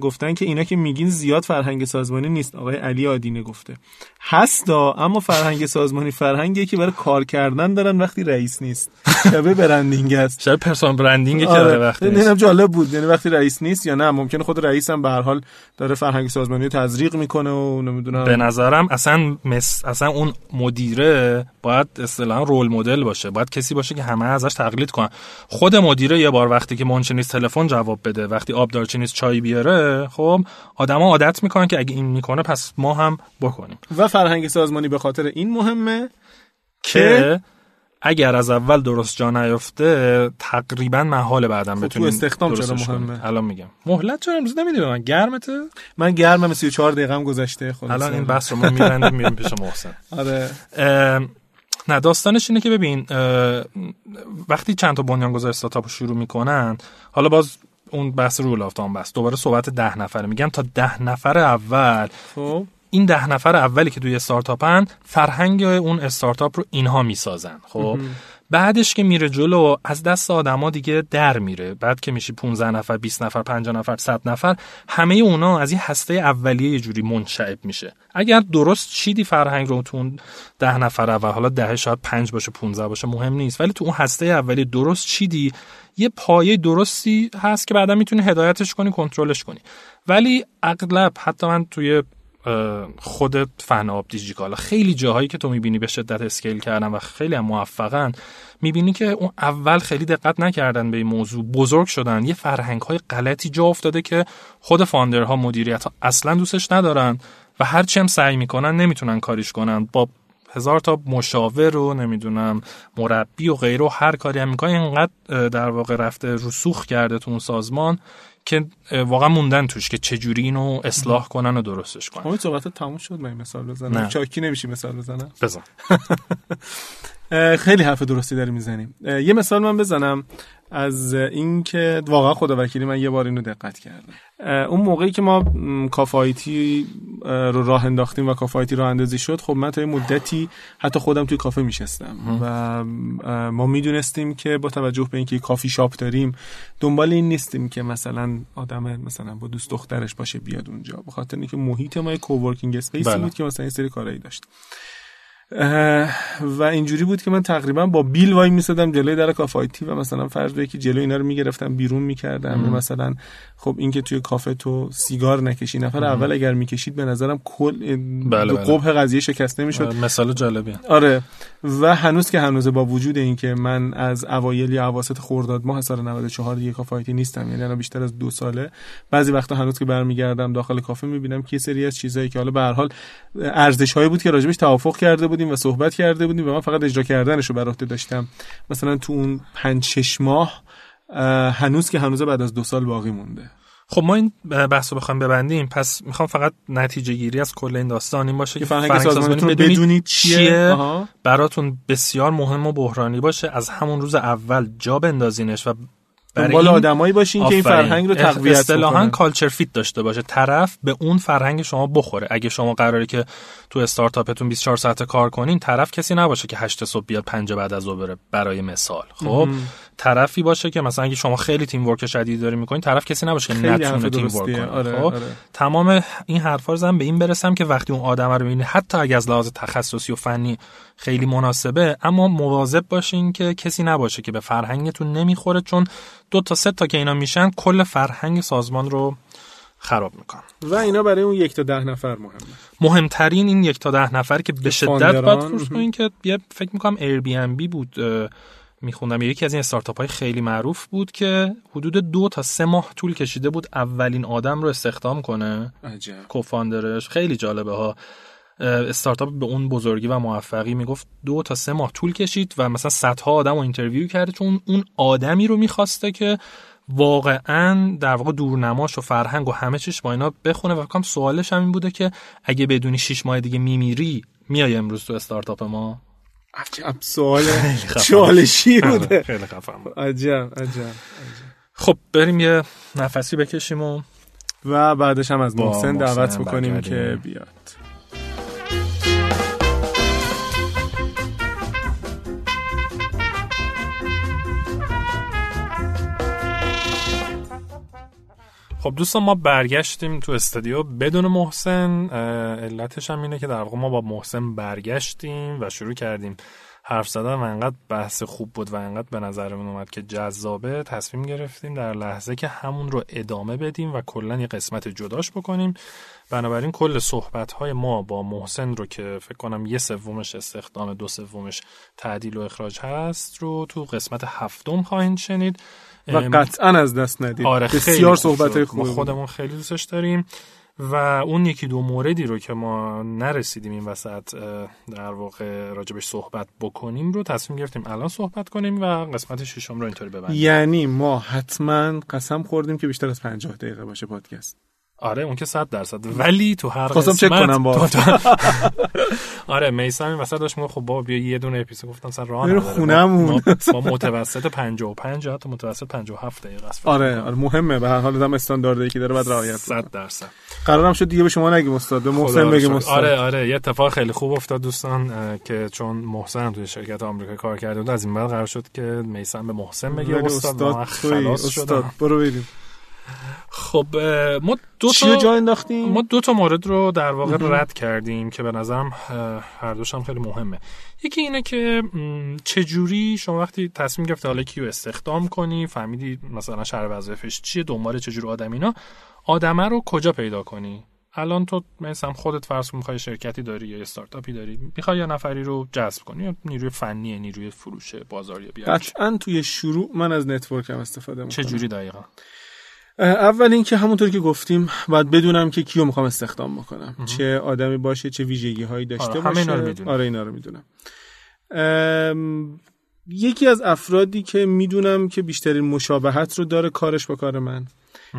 گفتن که اینا که میگین زیاد فرهنگ سازمانی نیست آقای علی آدینه گفته. هستا اما فرهنگ سازمانی فرهنگی که برای کار کردن دارن وقتی رئیس نیست. شبه برندینگ است. شاید پرسونال برندینگ که آره. وقتی نیست. جالب بود. یعنی وقتی رئیس نیست یا نه ممکنه خود رئیس هم به هر حال داره فرهنگ سازمانی تزریق می‌کنه و نمی‌دونم. به نظرم اصلا مس... اصلا اون مدیره باید اصطلاحا رول مدل باشه. باید کسی باشه که همه ازش تقلید کنن. خود مدیره یه بار وقتی که منچه نیست تلفن جواب بده. وقتی آب دارچی نیست چای بیاره خب آدما عادت می‌کنن که اگه این می‌کنه پس ما هم بکنیم. و فرهنگ سازمانی به خاطر این مهمه که اگر از اول درست جا نیفته تقریبا محال بعدم خب بتونیم تو استخدام چرا مهمه؟ الان میگم. مهلت چرا امروز نمیدی من گرمته. من گرمم 34 دقیقه هم گذشته. خلاص الان این بحث رو ما میبندیم میریم پیش محسن. آره. نه داستانش اینه که ببین وقتی چند تا بنیانگذار استارتاپ شروع می‌کنن حالا باز اون بحث رول آف بس دوباره صحبت ده نفره. میگم تا ده نفر اول. خب. این ده نفر اولی که توی استارتاپن فرهنگ اون استارتاپ رو اینها می‌سازن. خب. بعدش که میره جلو از دست آدما دیگه در میره. بعد که میشی 15 نفر 20 نفر 50 نفر 100 نفر همه اونا از این هسته اولیه یه جوری منشعب میشه. اگر درست چیدی فرهنگ رو تو اون ده نفر اول حالا ده شاید 5 باشه 15 باشه مهم نیست. ولی تو اون هسته اولیه درست چیدی یه پایه درستی هست که بعدا می‌تونی هدایتش کنی کنترلش کنی. ولی اغلب حتی من توی خود فن آب دیجیکالا خیلی جاهایی که تو می‌بینی به شدت اسکیل کردن و خیلی هم موفقن می‌بینی که اون اول خیلی دقت نکردن به این موضوع بزرگ شدن. یه فرهنگ های غلطی جا افتاده که خود فاندرها مدیریت ها اصلا دوستش ندارن و هرچی هم سعی می‌کنن نمی‌تونن کاریش کنن. با هزار تا مشاور رو نمی‌دونم مربی و غیره و هر کاری هم می‌کنه اینقدر در واقع رفته رسوخ کرده تو اون سازمان که واقعا موندن توش که چجوری اینو اصلاح کنن و درستش کنن. همین صحبت تموم شد من مثال بزنم نه. چاکی نمیشی مثال بزنم؟ بزن. خیلی حرف درستی داری می‌زنیم. یه مثال من بزنم. از اینکه واقعا خدا وکیلی من یه بار اینو دقت کردم. اون موقعی که ما کافایتی رو راه انداختیم و کافایتی راه اندازی شد خب من تا یه مدتی حتی خودم توی کافه میشستم و ما می‌دونستیم که با توجه به اینکه کافی شاپ داریم دنبال این نیستیم که مثلا آدم مثلا با دوست دخترش باشه بیاد اونجا. به خاطر اینکه محیط ما coworking spaceی بله. بود که مثلا این سری کارایی داشت. و اینجوری بود که من تقریبا با بیل وای میسادم جلوی در کافایتی و مثلا فرض که جلوی اینا رو می‌گرفتم بیرون می‌کردم. مثلا خب اینکه توی کافه تو سیگار نکشی نفر اول اگر می‌کشید به نظرم کل بله بله. قبح قضیه شکسته می‌شد مثال جالبی آره. و هنوز که هنوز با وجود اینکه من از اوایل یا اواسط خرداد ماه سال 94 دیگه کافایتی نیستم یعنی الان بیشتر از دو ساله. بعضی وقتا هنوز که برمیگردم داخل کافه می‌بینم که سری از چیزایی که حالا به هر حال ارزش هایی بود که راجبش توافق کرده بودیم و صحبت کرده بودیم و من فقط اجرا کردنش رو بر عهده داشتم. مثلا تو اون 5 6 ماه هنوز که هنوز بعد از دو سال باقی مونده. خب ما این بحث رو بخوایم ببندیم. پس می‌خوام فقط نتیجه گیری از کل این داستان این باشه که فرهنگ سازمانیتون بدونید, بدونید چیه. براتون بسیار مهم و بحرانی باشه. از همون روز اول جا بندازینش و دنبال آدمایی باشین که این فرهنگ رو تقویت اصطلاحاً کالچر فیت داشته باشه. طرف به اون فرهنگ شما بخوره. اگه شما قراره که تو استارتاپتون 24 ساعت کار کنین طرف کسی نباشه که 8 صبح بیاد 5 بعد از ظهر بره برای مثال. خب؟ طرفی باشه که مثلا اگه شما خیلی تیم ورک شدید داری می‌کنین طرف کسی نباشه که نتونه تیم ورک کنه. آره، خب؟ آره. تمام این حرفا رو به این برسم که وقتی اون آدم رو می‌بینی حتی اگه از لحاظ تخصصی و فنی خیلی مناسبه اما مواظب باشین که کسی نباشه که به فرهنگتون نمی‌خوره چون دو تا سه تا که اینا میشن کل فرهنگ سازمان رو خراب می‌کنن. و اینا برای اون یک تا ده نفر مهمه. مهمترین این یک تا ده نفر که به شدت باید کنین که یه فکر می‌کنم Airbnb بود میخوندم. یکی از این استارتاپ های خیلی معروف بود که حدود دو تا سه ماه طول کشیده بود اولین آدم رو استخدام کنه. عجب. co-founderش. خیلی جالبه ها. استارتاپ به اون بزرگی و موفقی می‌گفت دو تا سه ماه طول کشید و مثلا صدها آدم رو interview کرده چون اون آدمی رو می‌خواسته که واقعا در واقع دورنماش و فرهنگ و همه چیش با اینا بخونه. و کام سوالش هم این بوده که اگه بدونی شیش ماه دیگه میمیری میای امروز تو استارتاپ ما؟ عجب سوال چالشی بوده. خیلی خفن عجب عجب خب بریم یه نفسی بکشیم و و بعدش هم از محسن دعوت بکنیم که بیاد. خب دوستان ما برگشتیم تو استودیو بدون محسن. علتش هم اینه که در واقع ما با محسن برگشتیم و شروع کردیم حرف زدن و انقدر بحث خوب بود و انقدر به نظرمون اومد که جذابه تصمیم گرفتیم در لحظه که همون رو ادامه بدیم و کلا یه قسمت جداش بکنیم. بنابراین کل صحبت های ما با محسن رو که فکر کنم یه سومش استخدام دو سومش تعدیل و اخراج هست رو تو قسمت هفتم خواهید شنید. و قطعا از دست ندید. آره بسیار صحبت خوب خودمون خیلی دوستش داریم. و اون یکی دو موردی رو که ما نرسیدیم این وسط در واقع راجبش صحبت بکنیم رو تصمیم گرفتیم الان صحبت کنیم و قسمت ششم رو اینطوری ببندیم. یعنی ما حتما قسم خوردیم که بیشتر از 50 دقیقه باشه پادکست. آره اون که صد درصد. ولی تو هر قسمت چک کنم با. آره میسم این وسط داشت خب با بیا یه دونه اپیزود. گفتم سر راه خونمون ما متوسط 55 تا متوسط 57 دقیقه است. آره آره مهمه. به هر حال دم استانداردی که داره بعد رعایت 100 درصد. قرارم شد دیگه به شما نگیم استاد. به محسن بگیم استاد. آره آره. یه اتفاق خیلی خوب افتاد دوستان که چون محسن توی شرکت آمریکا کار کرده بود از این بعد قرار شد که میسم به محسن بگه استاد شد برو بریم خب ما دو تا جا انداختیم؟ ما دو تا مورد رو در واقع رد کردیم که به نظرم هر دوش هم خیلی مهمه. یکی اینه که چجوری شما وقتی تصمیم گرفتی حالا کیو استخدام کنی فهمیدی مثلا شرح وظیفش چیه دنبال چجور آدم اینا آدمه رو کجا پیدا کنی؟ الان تو مثلا خودت فرض کن می‌خوای شرکتی داری یا استارتاپی داری می‌خوای یه نفری رو جذب کنی یا نیروی فنی نیروی فروش بازاریابی قطعا توی شروع من از networkم استفاده می‌کنم. چه جوری دقیقا؟ اول اینکه همونطور که گفتیم باید بدونم که کیو می‌خوام استخدام بکنم. چه آدمی باشه چه ویژگی هایی داشته آره، باشه. اینا رو آره اینا رو می‌دونم. یکی از افرادی که می‌دونم که بیشترین مشابهت رو داره کارش با کار من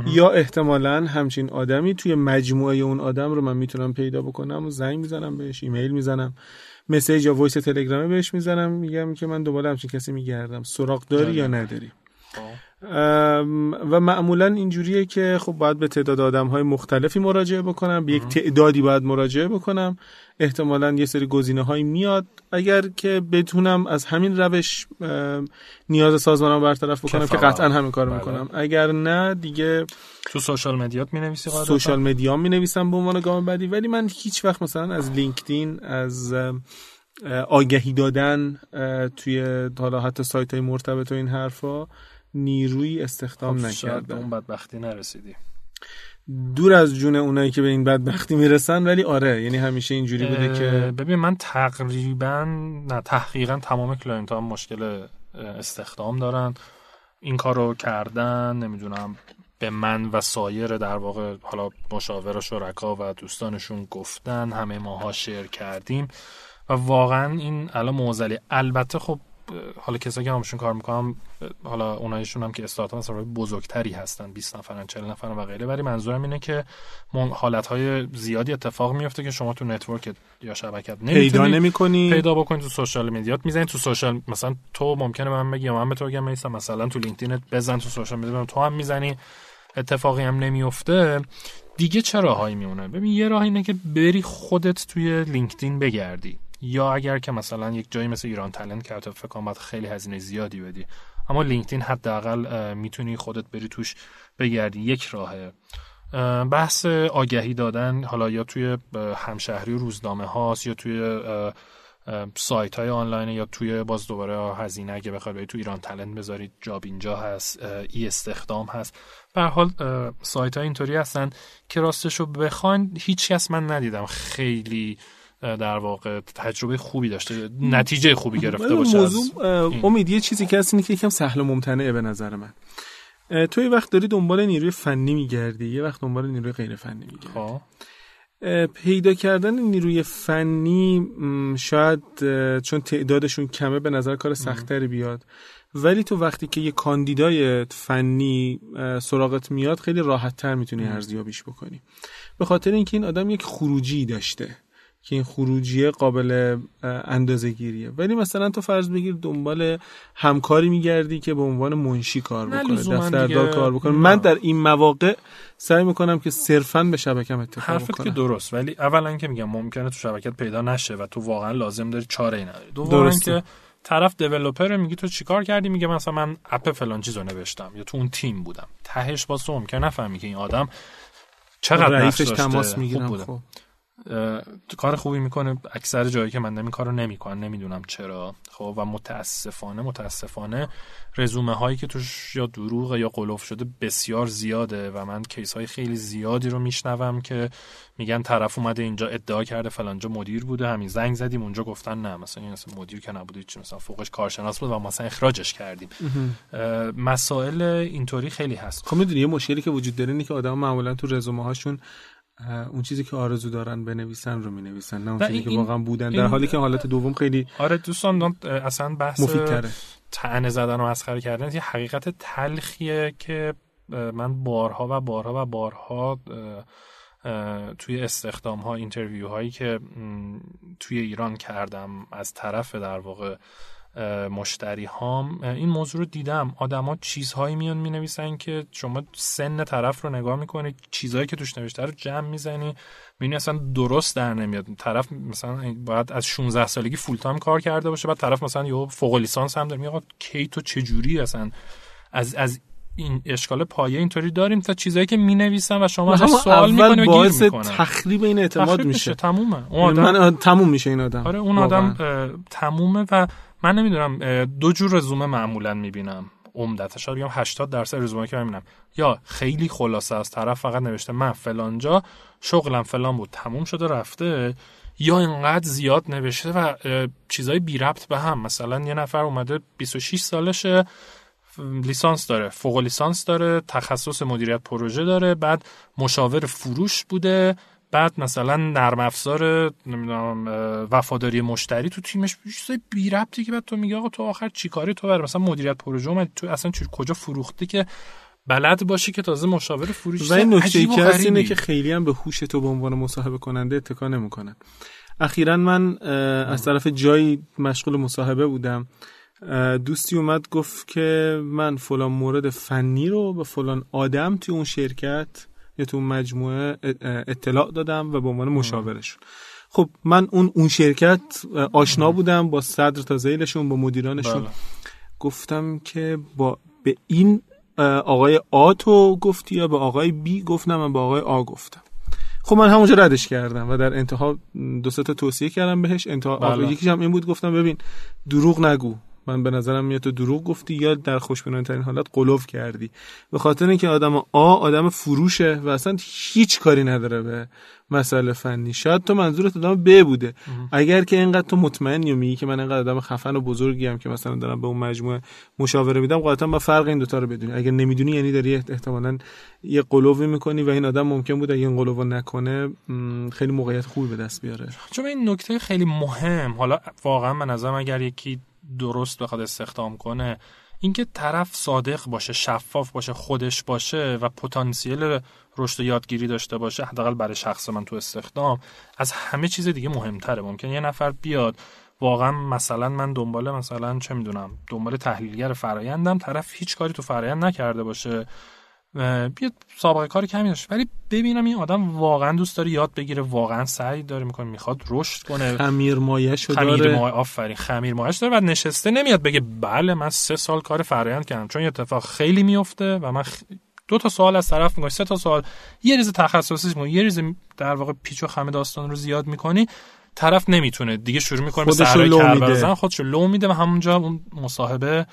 یا احتمالا همچین آدمی توی مجموعه اون آدم رو من می‌تونم پیدا بکنم و زنگ می‌زنم بهش ایمیل می‌زنم message یا voice تلگرامی بهش می‌زنم میگم که من دنبال همچین کسی میگردم. سراغ داری یا نداری؟ و معمولا اینجوریه که خب باید به تعداد آدم های مختلفی مراجعه بکنم به یک تعدادی باید مراجعه بکنم. احتمالا یه سری گزینه های میاد. اگر که بتونم از همین روش نیاز سازمانم برطرف بکنم که قطعا همین کار بله. می‌کنم. اگر نه دیگه تو سوشال مدیات می نویسی سوشال مدیا می نویسم به عنوان گام بعدی. ولی من هیچ وقت مثلا از لینکدین از آگهی دادن توی حالا حتی سایت های مرتبط و این حرفا نیروی استخدام خب نکردم اون بدبختی نرسیدی. دور از جون اونایی که به این بدبختی می‌رسن ولی آره یعنی همیشه اینجوری بوده که ببین من تقریبا نه تحقیقا تمام client ها مشکل استخدام دارن. این کارو کردن نمی‌دونم به من و سایر در واقع حالا مشاور و شرکا و دوستانشون گفتن همه ماها share کردیم. و واقعا این الان موزلی. البته خب حالا کسایی که همشون کار می‌کنم حالا اونایشون هم که استارتاپ مثلا بزرگتری هستن 20 نفرن 40 نفرن و غیره. ولی منظورم اینه که حالت های زیادی اتفاق میفته که شما تو network یا شبکت پیدا نمی‌کنی؟ پیدا بکنی تو social mediaت. می‌زنی تو social مثلا تو ممکنه من بگی من به تو بگم مثلا تو لینکدین بزن تو social media تو هم می‌زنی. اتفاقی هم نمیفته دیگه چه راهایی میونه ببین یه راه اینه که بری خودت توی لینکدین بگردی. یا اگر که مثلا یک جایی مثل ایران تلنت که فکر کنم خیلی هزینه زیادی بدی. اما لینکدین حداقل می‌تونی خودت بری توش بگردی. یک راهه. بحث آگهی دادن حالا یا توی همشهری روزنامه هاست یا توی سایت های آنلاین یا توی باز دوباره هزینه اگه بخوای تو ایران تلنت بذارید جاب اینجا هست ای استخدام هست. به حال سایت های اینطوری هستن که راستش رو بخواین هیچ کس من ندیدم خیلی در واقع تجربه خوبی داشته نتیجه خوبی گرفته باشه موضوع امید یه چیزی که هست اینه که یکم سهل و ممتنعه به نظر من. تو یه وقت داری دنبال نیروی فنی میگردی یه وقت دنبال نیروی غیر فنی میگردی. خب. پیدا کردن نیروی فنی شاید چون تعدادشون کمه به نظر کار سختری بیاد. ولی تو وقتی که یه کاندیدای فنی سراغت میاد خیلی راحت تر می‌تونی ارزیابیش بکنی. به خاطر اینکه این آدم یک خروجی داشته. که این خروجیه قابل اندازه گیریه ولی مثلا تو فرض بگیر دنبال همکاری میگردی که به عنوان منشی کار بکنه دفتردار کار بکنه. من در این مواقع سعی می‌کنم که صرفا به شبکم اتفاق حرفت که درست ولی اولا که میگم ممکنه تو شبکت پیدا نشه و تو واقعا لازم داری چاره ای نداری. دوما که طرف دیولپر میگه تو چیکار کردی؟ میگه مثلا من اپ فلان چیزو نوشتم یا تو اون تیم بودم. تهش با تو ممکن نفهمی که این آدم چقدر رئیسش تماس می‌گیرم. خوب. کار خوبی می‌کنه. اکثر جایی که من نمی کارو نمی‌کنن نمی‌دونم چرا. خب و متاسفانه متاسفانه رزومه هایی که توش یا دروغ یا قلوف شده بسیار زیاده و من کیس های خیلی زیادی رو میشنوم که میگن طرف اومده اینجا ادعا کرده فلانجا مدیر بوده همین زنگ زدیم اونجا گفتن نه مثلا این مثلا مدیر که نبوده چی مثلا فوقش کارشناس بود و مثلا اخراجش کردیم. مسائل اینطوری خیلی هست. خب می‌دونی یه مشکلی که وجود داره اینه که آدم معمولا تو رزومه هاشون اون چیزی که آرزو دارن بنویسن رو می‌نویسن نه اون چیزی که واقعا بودن در حالی که حالت دوم خیلی آره دوستان اصلا بحث مفیدتره. تنه زدن و مسخره کردن یه حقیقت تلخیه که من بارها و بارها و بارها توی استخدام ها اینترویو هایی که توی ایران کردم از طرف در واقع مشتری هام. این موضوع رو دیدم. آدما چیزهایی میان می نویسن که شما سن طرف رو نگاه می‌کنه چیزهایی که توش نوشته رو جمع می‌زنی می‌بینی اصلا درست در نمیاد. طرف مثلا باید از 16 سالگی فول تایم کار کرده باشه بعد طرف مثلا یه فوق لیسانس هم داره. میگه کی تو چه جوری اصلا؟ از از این اشکال پایه اینطوری داریم تا چیزایی که می و شما ازش سوال می‌کنی و باعث تخریب این اعتماد میشه. تمومه. اون آدم تموم میشه این آدم. آره اون آدم تمومه و من نمی‌دونم دو جور رزومه معمولا می‌بینم. عمدتا. شاید بگم 80 درصد رزومه که می‌بینم. یا خیلی خلاصه از طرف فقط نوشته من فلانجا شغلم فلان بود تموم شده رفته. یا اینقدر زیاد نوشته و چیزای بی ربط به هم. مثلا یه نفر اومده 26 سالشه لیسانس داره فوق لیسانس داره تخصص مدیریت پروژه داره بعد مشاور فروش بوده. بعد مثلا نرم افزار نمی‌دونم وفاداری مشتری تو تیمش چیزای بی ربطی که بعد تو میگی آقا تو آخر چیکاری تو بر؟ مثلا مدیریت پروژه اومد تو اصلا کجا فروختی که بلد باشی که تازه مشاور فروش و این نکته که هست اینه که خیلی هم به هوش تو به عنوان مصاحبه کننده اتکا نمی‌کنن. اخیرا من از طرف جایی مشغول مصاحبه بودم. دوستی اومد گفت که من فلان مورد فنی رو به فلان آدم توی اون شرکت یا تو مجموعه اطلاع دادم و به عنوان مشاورشون. خب من اون اون شرکت آشنا بودم با صدر تا زیلشون با مدیرانشون. بله. گفتم که با به این آقای آ تو گفتی یا به آقای بی گفتم من به آقای آ گفتم. خب من همونجا ردش کردم و در انتها دو تا توصیه کردم بهش. انتها بله. یکیش هم این بود گفتم ببین دروغ نگو. من به نظرم میاد تو دروغ گفتی یا در خوشبینانه ترین حالت قلوف کردی. به خاطر اینکه آدم آ آدم فروشه و اصلا هیچ کاری نداره به مسئله فنی. شاید تو منظورت آدم ب بوده. اگر که اینقدر تو مطمئنی و میگی که من اینقدر آدم خفن و بزرگی هم که مثلا دارم به اون مجموعه مشاوره میدم قاطعا با فرق این دوتا رو بدونی. اگر نمی‌دونی یعنی داری احتمالا یه قلوبی می‌کنی و این آدم ممکن بود اگه این قلوب نکنه خیلی موقعیت خوبی به دست بیاره. چون این نکته خیلی مهم. حالا واقعا من نظرم اگر یکی درست بخواد استخدام کنه اینکه طرف صادق باشه شفاف باشه خودش باشه و پتانسیل رشد و یادگیری داشته باشه حداقل برای شخص من تو استخدام از همه چیز دیگه مهمتره. ممکن یه نفر بیاد واقعا مثلا من دنبال مثلا چه می‌دونم دنبال تحلیلگر فرایندم طرف هیچ کاری تو فرایند نکرده باشه. بیاد سابقه کار کمی داشت. ولی ببینم این آدم واقعا دوست داره یاد بگیره واقعا سعی داره می‌کنه می‌خواد رشد کنه. خمیر مایش خمیر داره. مای آفرین. خمیر مایش داره و نشسته نمیاد بگه بله من سه سال کار فرایند کردم. چون یه اتفاق خیلی میفته و من دو تا سوال از طرف می‌کنی سه تا سوال. یه ریز تخصصی می‌کنی یه ریز در واقع پیچ و خم داستان رو زیاد می‌کنی طرف نمی‌تونه. دیگه شروع می‌کنه به سرای کار خودشو لو میده و همونجا اون مصاحبه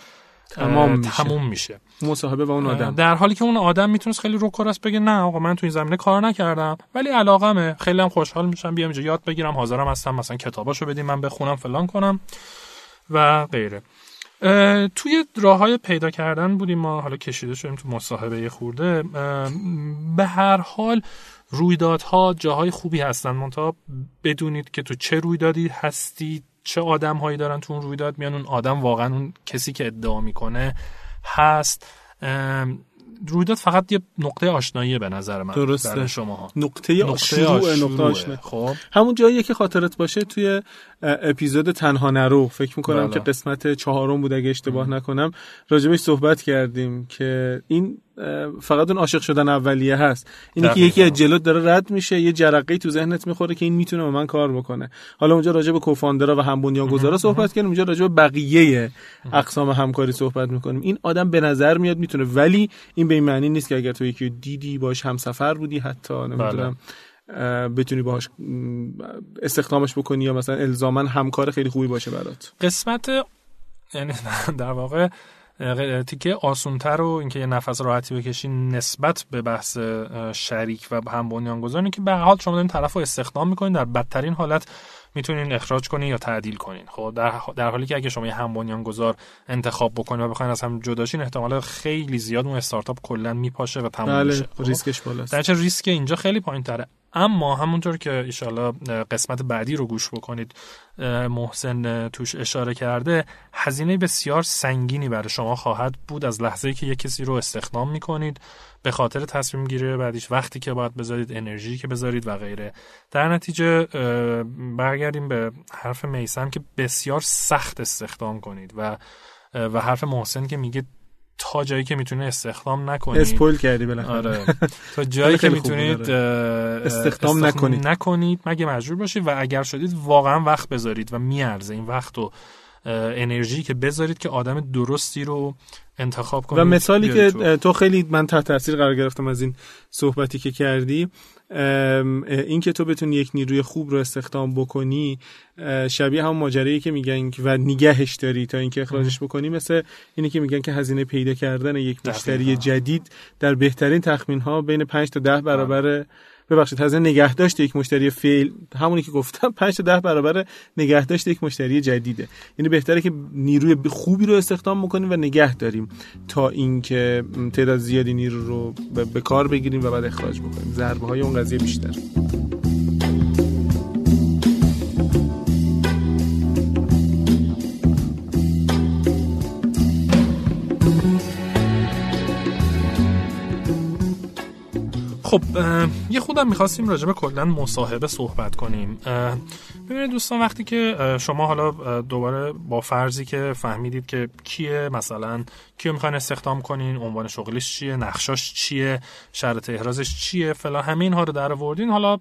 تمام میشه. تموم میشه. مصاحبه با اون آدم. در حالی که اون آدم می‌تونست خیلی روکراس بگه نه آقا من تو این زمینه کار نکردم. ولی علاقمه. خیلی هم خوشحال میشم بیام اینجا یاد بگیرم حاضرم هستم مثلا کتاباشو بدیم من بخونم فلان کنم و غیره. توی راه های پیدا کردن بودیم ما حالا کشیده شدیم تو مصاحبه خورده. به هر حال رویدادها جاهای خوبی هستن. منتها بدونید که تو چه رویدادی هستید چه آدم هایی دارن تو اون رویداد میان اون آدم واقعا اون کسی که ادعا می‌کنه هست. رویداد فقط یه نقطه آشنایی به نظر من درسته. شما نقطه, نقطه شروع نقطه آشنایی خب. همون جایی که خاطرت باشه توی اپیزود تنها نرو. فکر می‌کنم بله. که قسمت چهارم بود اگه اشتباه نکنم. راجبش صحبت کردیم که این فقط اون عاشق شدن اولیه هست. اینه که یکی از جلوت داره رد میشه یه جرقه تو ذهنت می‌خوره که این می‌تونه با من کار بکنه. حالا اونجا راجع به کوفاندرا و هم بنیانگذارا صحبت کردیم. اونجا راجع به بقیه اقسام همکاری صحبت می‌کنیم. این آدم به نظر میاد می‌تونه ولی این به این معنی نیست که اگر تو یکی دیدی باش همسفر بودی حتی نمی‌دونم. بتونی باهاش استخدامش بکنی یا مثلا الزاما همکار خیلی خوبی باشه برات. قسمت یعنی در واقع تیکه آسونتر و اینکه یه نفس راحتی بکشی نسبت به بحث شریک و هم بنیانگذار که به حال شما دارین طرف رو استخدام می‌کنین در بدترین حالت می‌تونین اخراج کنین یا تعدیل کنین. خب در, در حالی که اگه شما یه هم بنیانگذار انتخاب بکنین و بخواین از هم جداشین احتمال خیلی زیاد اون استارتاپ کلا میپاشه و تموم بله، میشه. خب؟ ریسکش بالاست. در چه ریسک اینجا خیلی پایین تره اما همونطور که ایشالا قسمت بعدی رو گوش بکنید محسن توش اشاره کرده هزینه بسیار سنگینی برای شما خواهد بود از لحظه که یک کسی رو استخدام می‌کنید. به خاطر تصمیم گیری بعدیش وقتی که باید بذارید انرژی که بذارید و غیره. در نتیجه برگردیم به حرف میسم که بسیار سخت استخدام کنید و و حرف محسن که میگه تا جایی که می‌تونه استخدام نکنید اسپویل کردی بالاخره. آره. تا جایی که می‌تونید استخدام نکنید. نکنید. مگه مجبور باشید و اگر شدید واقعا وقت بذارید و میارزه این وقت و انرژی که بذارید که آدم درستی رو انتخاب کنید و مثالی که تو. خیلی من تحت تاثیر قرار گرفتم از این صحبتی که کردی این که تو بتونی یک نیروی خوب رو استخدام بکنی شبیه هم ماجرایی که میگن و نگهش داری تا اینکه اخراجش بکنی مثل اینی که میگن که هزینه پیدا کردن یک مشتری جدید در بهترین تخمین ها بین 5 تا 10 برابر ببخشید هزینه نگهداشت یک مشتری فعل همونی که گفتم 5 تا 10 برابر نگهداشت یک مشتری جدیده. یعنی بهتره که نیروی خوبی رو استخدام بکنیم و نگه داریم تا اینکه تعداد زیادی نیرو رو به کار بگیریم و بعد اخراج بکنیم. ضربه های اون قضیه بیشتر. خب یه خودم می‌خواستیم راجع به کلا مصاحبه صحبت کنیم. ببینید دوستان وقتی که شما حالا دوباره با فرضی که فهمیدید که کیه مثلا کیو می‌خواین استخدام کنین عنوان شغلیش چیه نقشاش چیه شرط احرازش چیه فلا همه اینها رو در آوردین. حالا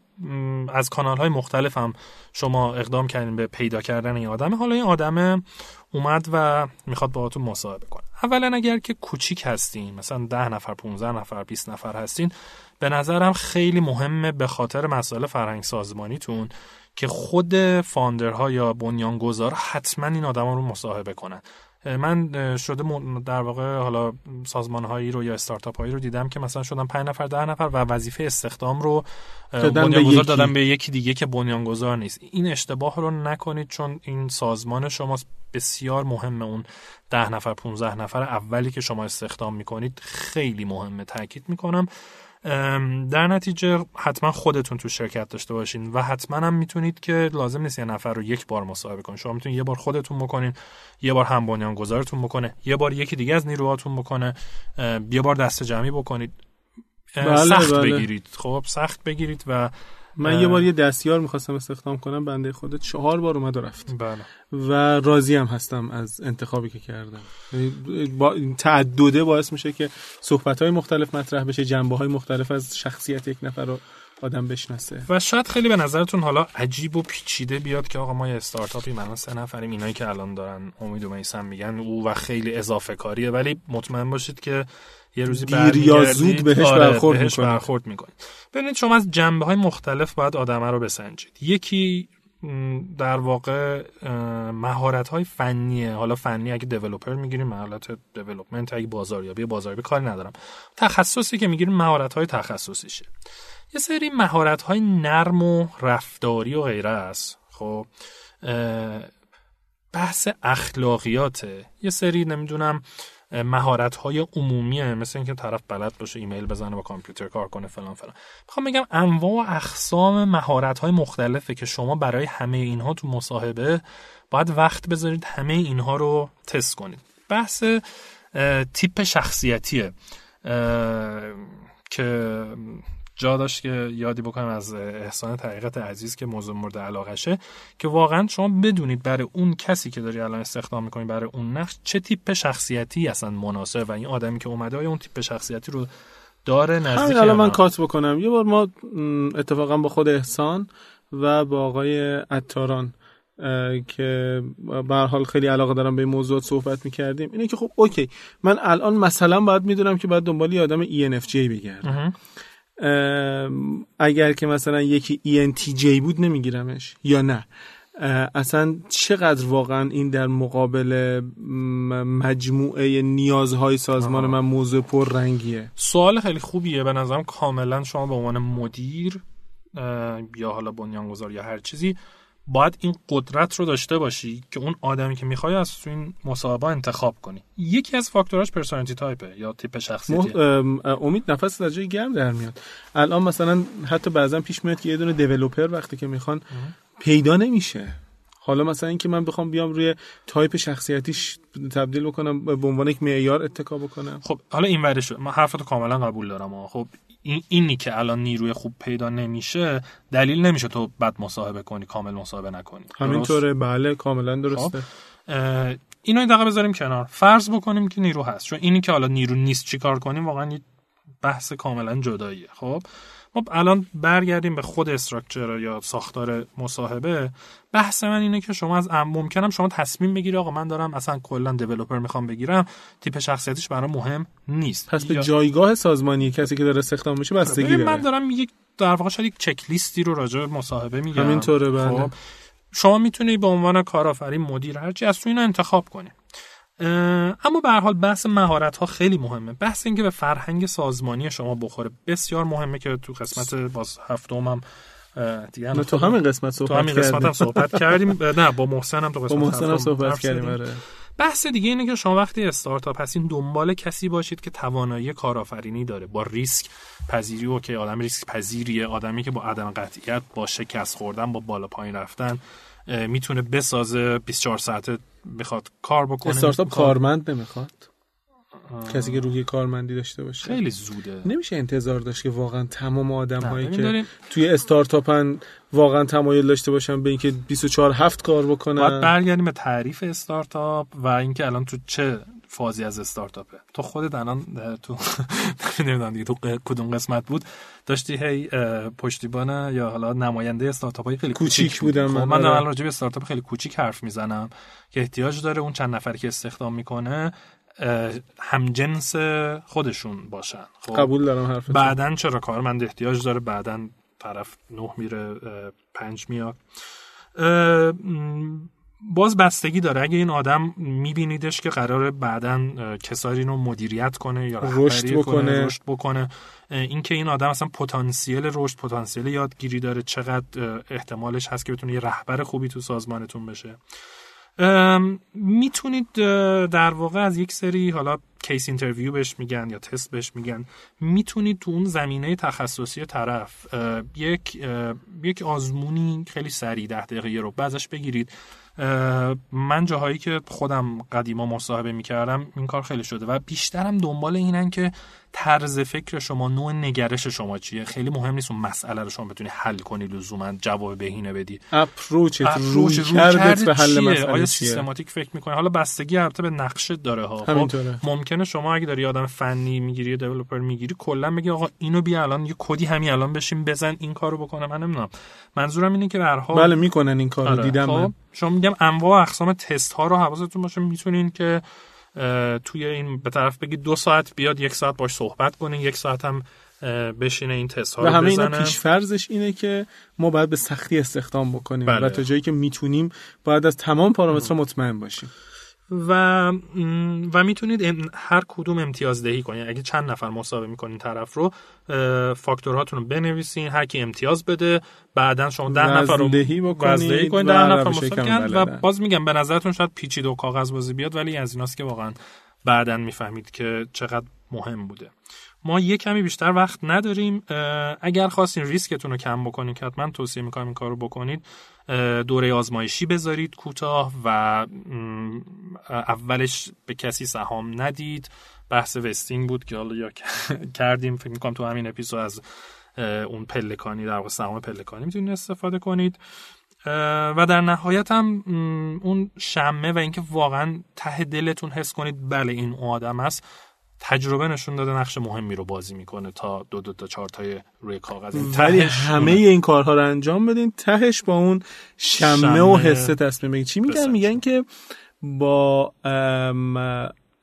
از کانال های مختلف هم شما اقدام کردین به پیدا کردن این آدم حالا این آدم اومد و می‌خواد باهاتون مصاحبه کنه. اولا اگر که کوچیک هستین مثلا ده نفر 15 نفر 20 نفر هستین به نظرم خیلی مهمه به خاطر مسائل فرهنگ سازمانیتون که خود فاندرها یا بنیانگذار حتما این آدم رو مصاحبه کنن. من شده در واقع حالا سازمان هایی رو یا استارتاپ هایی رو دیدم که مثلا شدن 5 نفر ده نفر و وظیفه استخدام رو بنیانگذار دادن به یکی دیگه که بنیانگذار نیست. این اشتباه رو نکنید چون این سازمان شما بسیار مهمه اون ده نفر 15 نفر اولی که شما استخدام می‌کنید. خیلی مهمه. تاکید می‌کنم در نتیجه حتما خودتون تو شرکت داشته باشین و حتما هم می‌تونید که لازم نیست یه نفر رو یک بار مصاحبه کنید شما می‌تونید یه بار خودتون بکنین یه بار هم بنیانگذارتون بکنه یه بار یکی دیگه از نیروهاتون بکنه یه بار دست جمعی بکنید. بله سخت بله. بگیرید. خب سخت بگیرید و من یه بار یه دستیار می‌خواستم استخدام کنم بنده خودت چهار بار اومد و رفت. بله. و راضی هم هستم از انتخابی که کردم. با تعدده باعث میشه که صحبت های مختلف مطرح بشه جنبه های مختلف از شخصیت یک نفر رو آدم بشناسه. و شاید خیلی به نظرتون حالا عجیب و پیچیده بیاد که آقا ما یه استارتاپی مثلا سه نفریم اینایی که الان دارن امید و میسم میگن او و خیلی اضافه کاریه ولی مطمئن باشید که یه روزی دیر یا زود بهش آره برخورد بهش می‌کنید. برخورد می‌کنید ببینید شما از جنبه های مختلف باید آدمه رو بسنجید. یکی در واقع مهارت های فنیه. حالا فنی اگه دیولپر می‌گیریم مهارت دیولپمنت اگه بازاریابی بازاریابی کاری ندارم. تخصصی که می‌گیریم مهارت های تخصصیشه. یه سری مهارت های نرم و رفتاری و غیره است. خب بحث اخلاقیاته. یه سری نمی‌دونم مهارت های عمومیه مثل اینکه طرف بلد باشه ایمیل بزنه با کامپیوتر کار کنه فلان فلان. می‌خوام بگم انواع و اقسام مهارت های مختلفه که شما برای همه اینها تو مصاحبه باید وقت بذارید همه اینها رو تست کنید. بحث تیپ شخصیتیه که جا داشت که یادی بکنم از احسان طریقت عزیز که موضوع مورد علاقشه که واقعا شما بدونید برای اون کسی که داری الان استخدام می‌کنی برای اون نقش چه تیپ شخصیتی اصلا مناسب و این آدمی که اومده آیا اون تیپ شخصیتی رو داره نزدیک الان من کات بکنم. یه بار ما اتفاقا با خود احسان و با آقای عطاران که به حال خیلی علاقه دارم به این موضوعات صحبت می‌کردیم. اینه که خب اوکی من الان مثلا باید می‌دونم که باید دنبال یه آدم ENFJ بگردم. اگر که مثلا یکی ENTJ بود نمیگیرمش یا نه. اصلا چقدر واقعا این در مقابل مجموعه نیازهای سازمان من موضوع پر رنگیه. سوال خیلی خوبیه. به نظرم کاملا شما به عنوان مدیر یا حالا بنیانگذار یا هر چیزی باید این قدرت رو داشته باشی که اون آدمی که می‌خوای از تو این مصاحبه انتخاب کنی. یکی از فاکتوراش personality typeه یا تیپ شخصیتی. امید نفس از جای گرم در میاد. الان مثلا حتی بعضا پیش میاد که یه دونه developer وقتی که می‌خوان پیدا نمیشه. حالا مثلا اینکه من بخوام بیام روی تایپ شخصیتیش تبدیل بکنم به عنوان یک معیار اتکا بکنم. خب حالا این ورش من حرفتو کاملا قبول دارم خب این اینی که الان نیروی خوب پیدا نمیشه دلیل نمیشه تو بد مصاحبه کنی کامل مصاحبه نکنی. همینطوره. بله کاملا درسته. خب. اینو دقیقه بذاریم کنار. فرض بکنیم که نیرو هست. چون اینی که حالا نیرو نیست چیکار کنیم واقعا یه بحث کاملا جداییه. خب؟ خب الان برگردیم به خود استراکچر یا ساختار مصاحبه. بحث من اینه که شما از ممکنم شما تصمیم بگیری آقا من دارم اصلا کلا دیولپر می‌خوام بگیرم تیپ شخصیتیش برای مهم نیست. پس به جایگاه سازمانی کسی که داره استخدام میشه بستگی داره من دارم یک در واقع شاید یک چک لیستی رو راجع به مصاحبه میگم. همینطوره بله. خب. شما می‌تونی به عنوان کارآفرین مدیر هرچی از تو اینو انتخاب کنی. اما به هر حال بحث مهارت ها خیلی مهمه. بحث اینکه به فرهنگ سازمانی شما بخوره. بسیار مهمه که تو قسمت باز هفتم هم دیگه تو همین قسمت صحبت تو همین قسمت هم صحبت کردیم. نه با محسن هم تو قسمت با محسن هم صحبت کردیم آره. بحث دیگه اینه که شما وقتی استارتاپ هستین دنبال کسی باشید که توانایی کارآفرینی داره. با ریسک پذیری و که آدم ریسک پذیریه آدمی که با عدم قطعیت با شکست خوردن با بالا پایین رفتن می‌تونه بسازه 24 ساعته بخواد کار بکنه استارتاپ کارمند نمی‌خواد کسی که روحی کارمندی داشته باشه. خیلی زوده. نمیشه انتظار داشت که واقعا تمام آدم هایی که توی استارتاپن واقعا تمایل داشته باشن به اینکه 24 هفت کار بکنن. باید برگردیم به تعریف استارتاپ و اینکه الان تو چه فازی از استارتاپه. تو خودت الان تو نمی‌دونم دیگه تو کدوم قسمت بود. داشتی هی پشتیبان یا حالا نماینده استارتاپ های خیلی کوچیک بودم خب من الان راجع به استارتاپ خیلی کوچیک حرف می‌زنم که احتیاج داره اون چند نفری که استخدام می‌کنه همجنس خودشون باشن. خب قبول دارم حرف بعدن چرا کارمند احتیاج داره؟ بعدن طرف نه میره پنج میاد. باز بستگی داره. اگه این آدم میبینیدش که قرار بعدا کساری رو مدیریت کنه یا رشد بکنه. رشد بکنه اینکه این آدم اصلا پتانسیل رشد پتانسیل یادگیری داره چقدر احتمالش هست که بتونه یه رهبر خوبی تو سازمانتون بشه. می‌تونید در واقع از یک سری حالا case interview بهش میگن یا تست بهش میگن می‌تونید تو اون زمینه تخصصی طرف یک یک آزمونی خیلی سریع ده دقیقه رو ازش بگیرید. من جاهایی که خودم قدیما مصاحبه می‌کردم این کار خیلی شده و بیشترم دنبال اینن که طرز فکر شما نوع نگرش شما چیه؟ خیلی مهم نیست اون مسئله رو شما بتونی حل کنی لزوما جواب بهینه بدی. approach رویکردت به حل مسئله آیا سیستماتیک فکر می‌کنی؟ حالا بستگی البته به نقشش داره ها. خب ممکنه شما اگه داری آدم فنی می‌گیری دیولپر می‌گیری کلا بگی آقا اینو بیا الان یه کدی همین الان بشین بزن این کارو بکنه من نمی‌دونم. منظورم اینه که به هر بله می‌کنن این کارو آره. دیدم خب شما میگم انواع اقسام تست ها رو حواستون باشه می‌تونین که توی این به طرف بگی دو ساعت بیاد یک ساعت باش صحبت کنین یک ساعت هم بشینه این تست ها و همه اینا پیش فرضش اینه که ما باید به سختی استخدام بکنیم بله. و تا جایی که می‌تونیم باید از تمام پارامترها مطمئن باشیم. و و می‌تونید هر کدوم امتیاز دهی کنید. اگه چند نفر مسابقه می‌کنین طرف رو فاکتورهاتون رو بنویسین هر کی امتیاز بده بعدا شما ده نفر رو دهی بکنید. کنید ده نفر مسابقه و باز میگم به نظرتون شاید پیچیده و کاغذ بازی بیاد ولی از ایناست که واقعا بعدا می‌فهمید که چقدر مهم بوده. ما یه کمی بیشتر وقت نداریم. اگر خواستین ریسکتون رو کم بکنید که حتما توصیه می‌کنم این کار رو بکنید دوره آزمایشی بذارید کوتاه و اولش به کسی سهام ندید. بحث وستینگ بود که حالا یا کردیم. فکر می‌کنم تو همین اپیزود از اون پلکانی در واقع سهام پلکانی می‌تونید استفاده کنید. و در نهایت هم اون شمه و اینکه واقعا ته دلتون حس کنید بله این آدم است تجربه نشون داده نقش مهمی رو بازی می‌کنه تا دو دو تا چارتای روی کاغذ. ولی همه این کارها رو انجام بدین. تهش با اون شمه, شمه و حسه تصمیم بگین چی میگن؟ میگن که با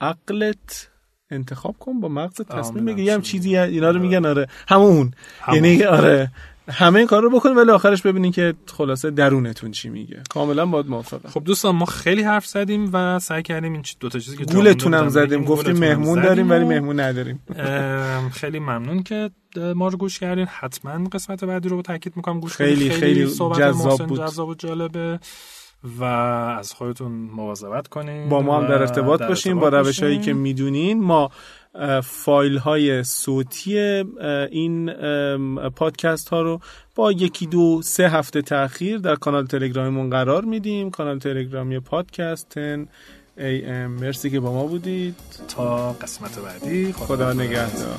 عقلت انتخاب کن با مغز تصمیم بگیر یه هم چیزی اینا رو میگن آره. همون. یعنی آره. همه این کار رو بکنید ولی آخرش ببینین که خلاصه درونتون چی میگه. کاملا باید موافقم. خب دوستان ما خیلی حرف زدیم و سعی کردیم این دو تا چیزی که گولتون هم زدیم گفتیم مهمون داریم ولی مهمون نداریم. خیلی ممنون که ما رو گوش کردین. حتما قسمت بعدی رو تاکید می‌کنم. گوش خیلی خیلی, خیلی جذاب بود. جذاب و جالبه و از خودتون مواظبت کنین با ما هم در ارتباط باشین با روش هایی که می‌دونین. ما فایل های صوتی این پادکست ها رو با یکی دو سه هفته تاخیر در کانال تلگرامیمون قرار میدیم. کانال تلگرامی پادکست 10 AM مرسی که با ما بودید. تا قسمت بعدی. خدا, خدا نگهدار.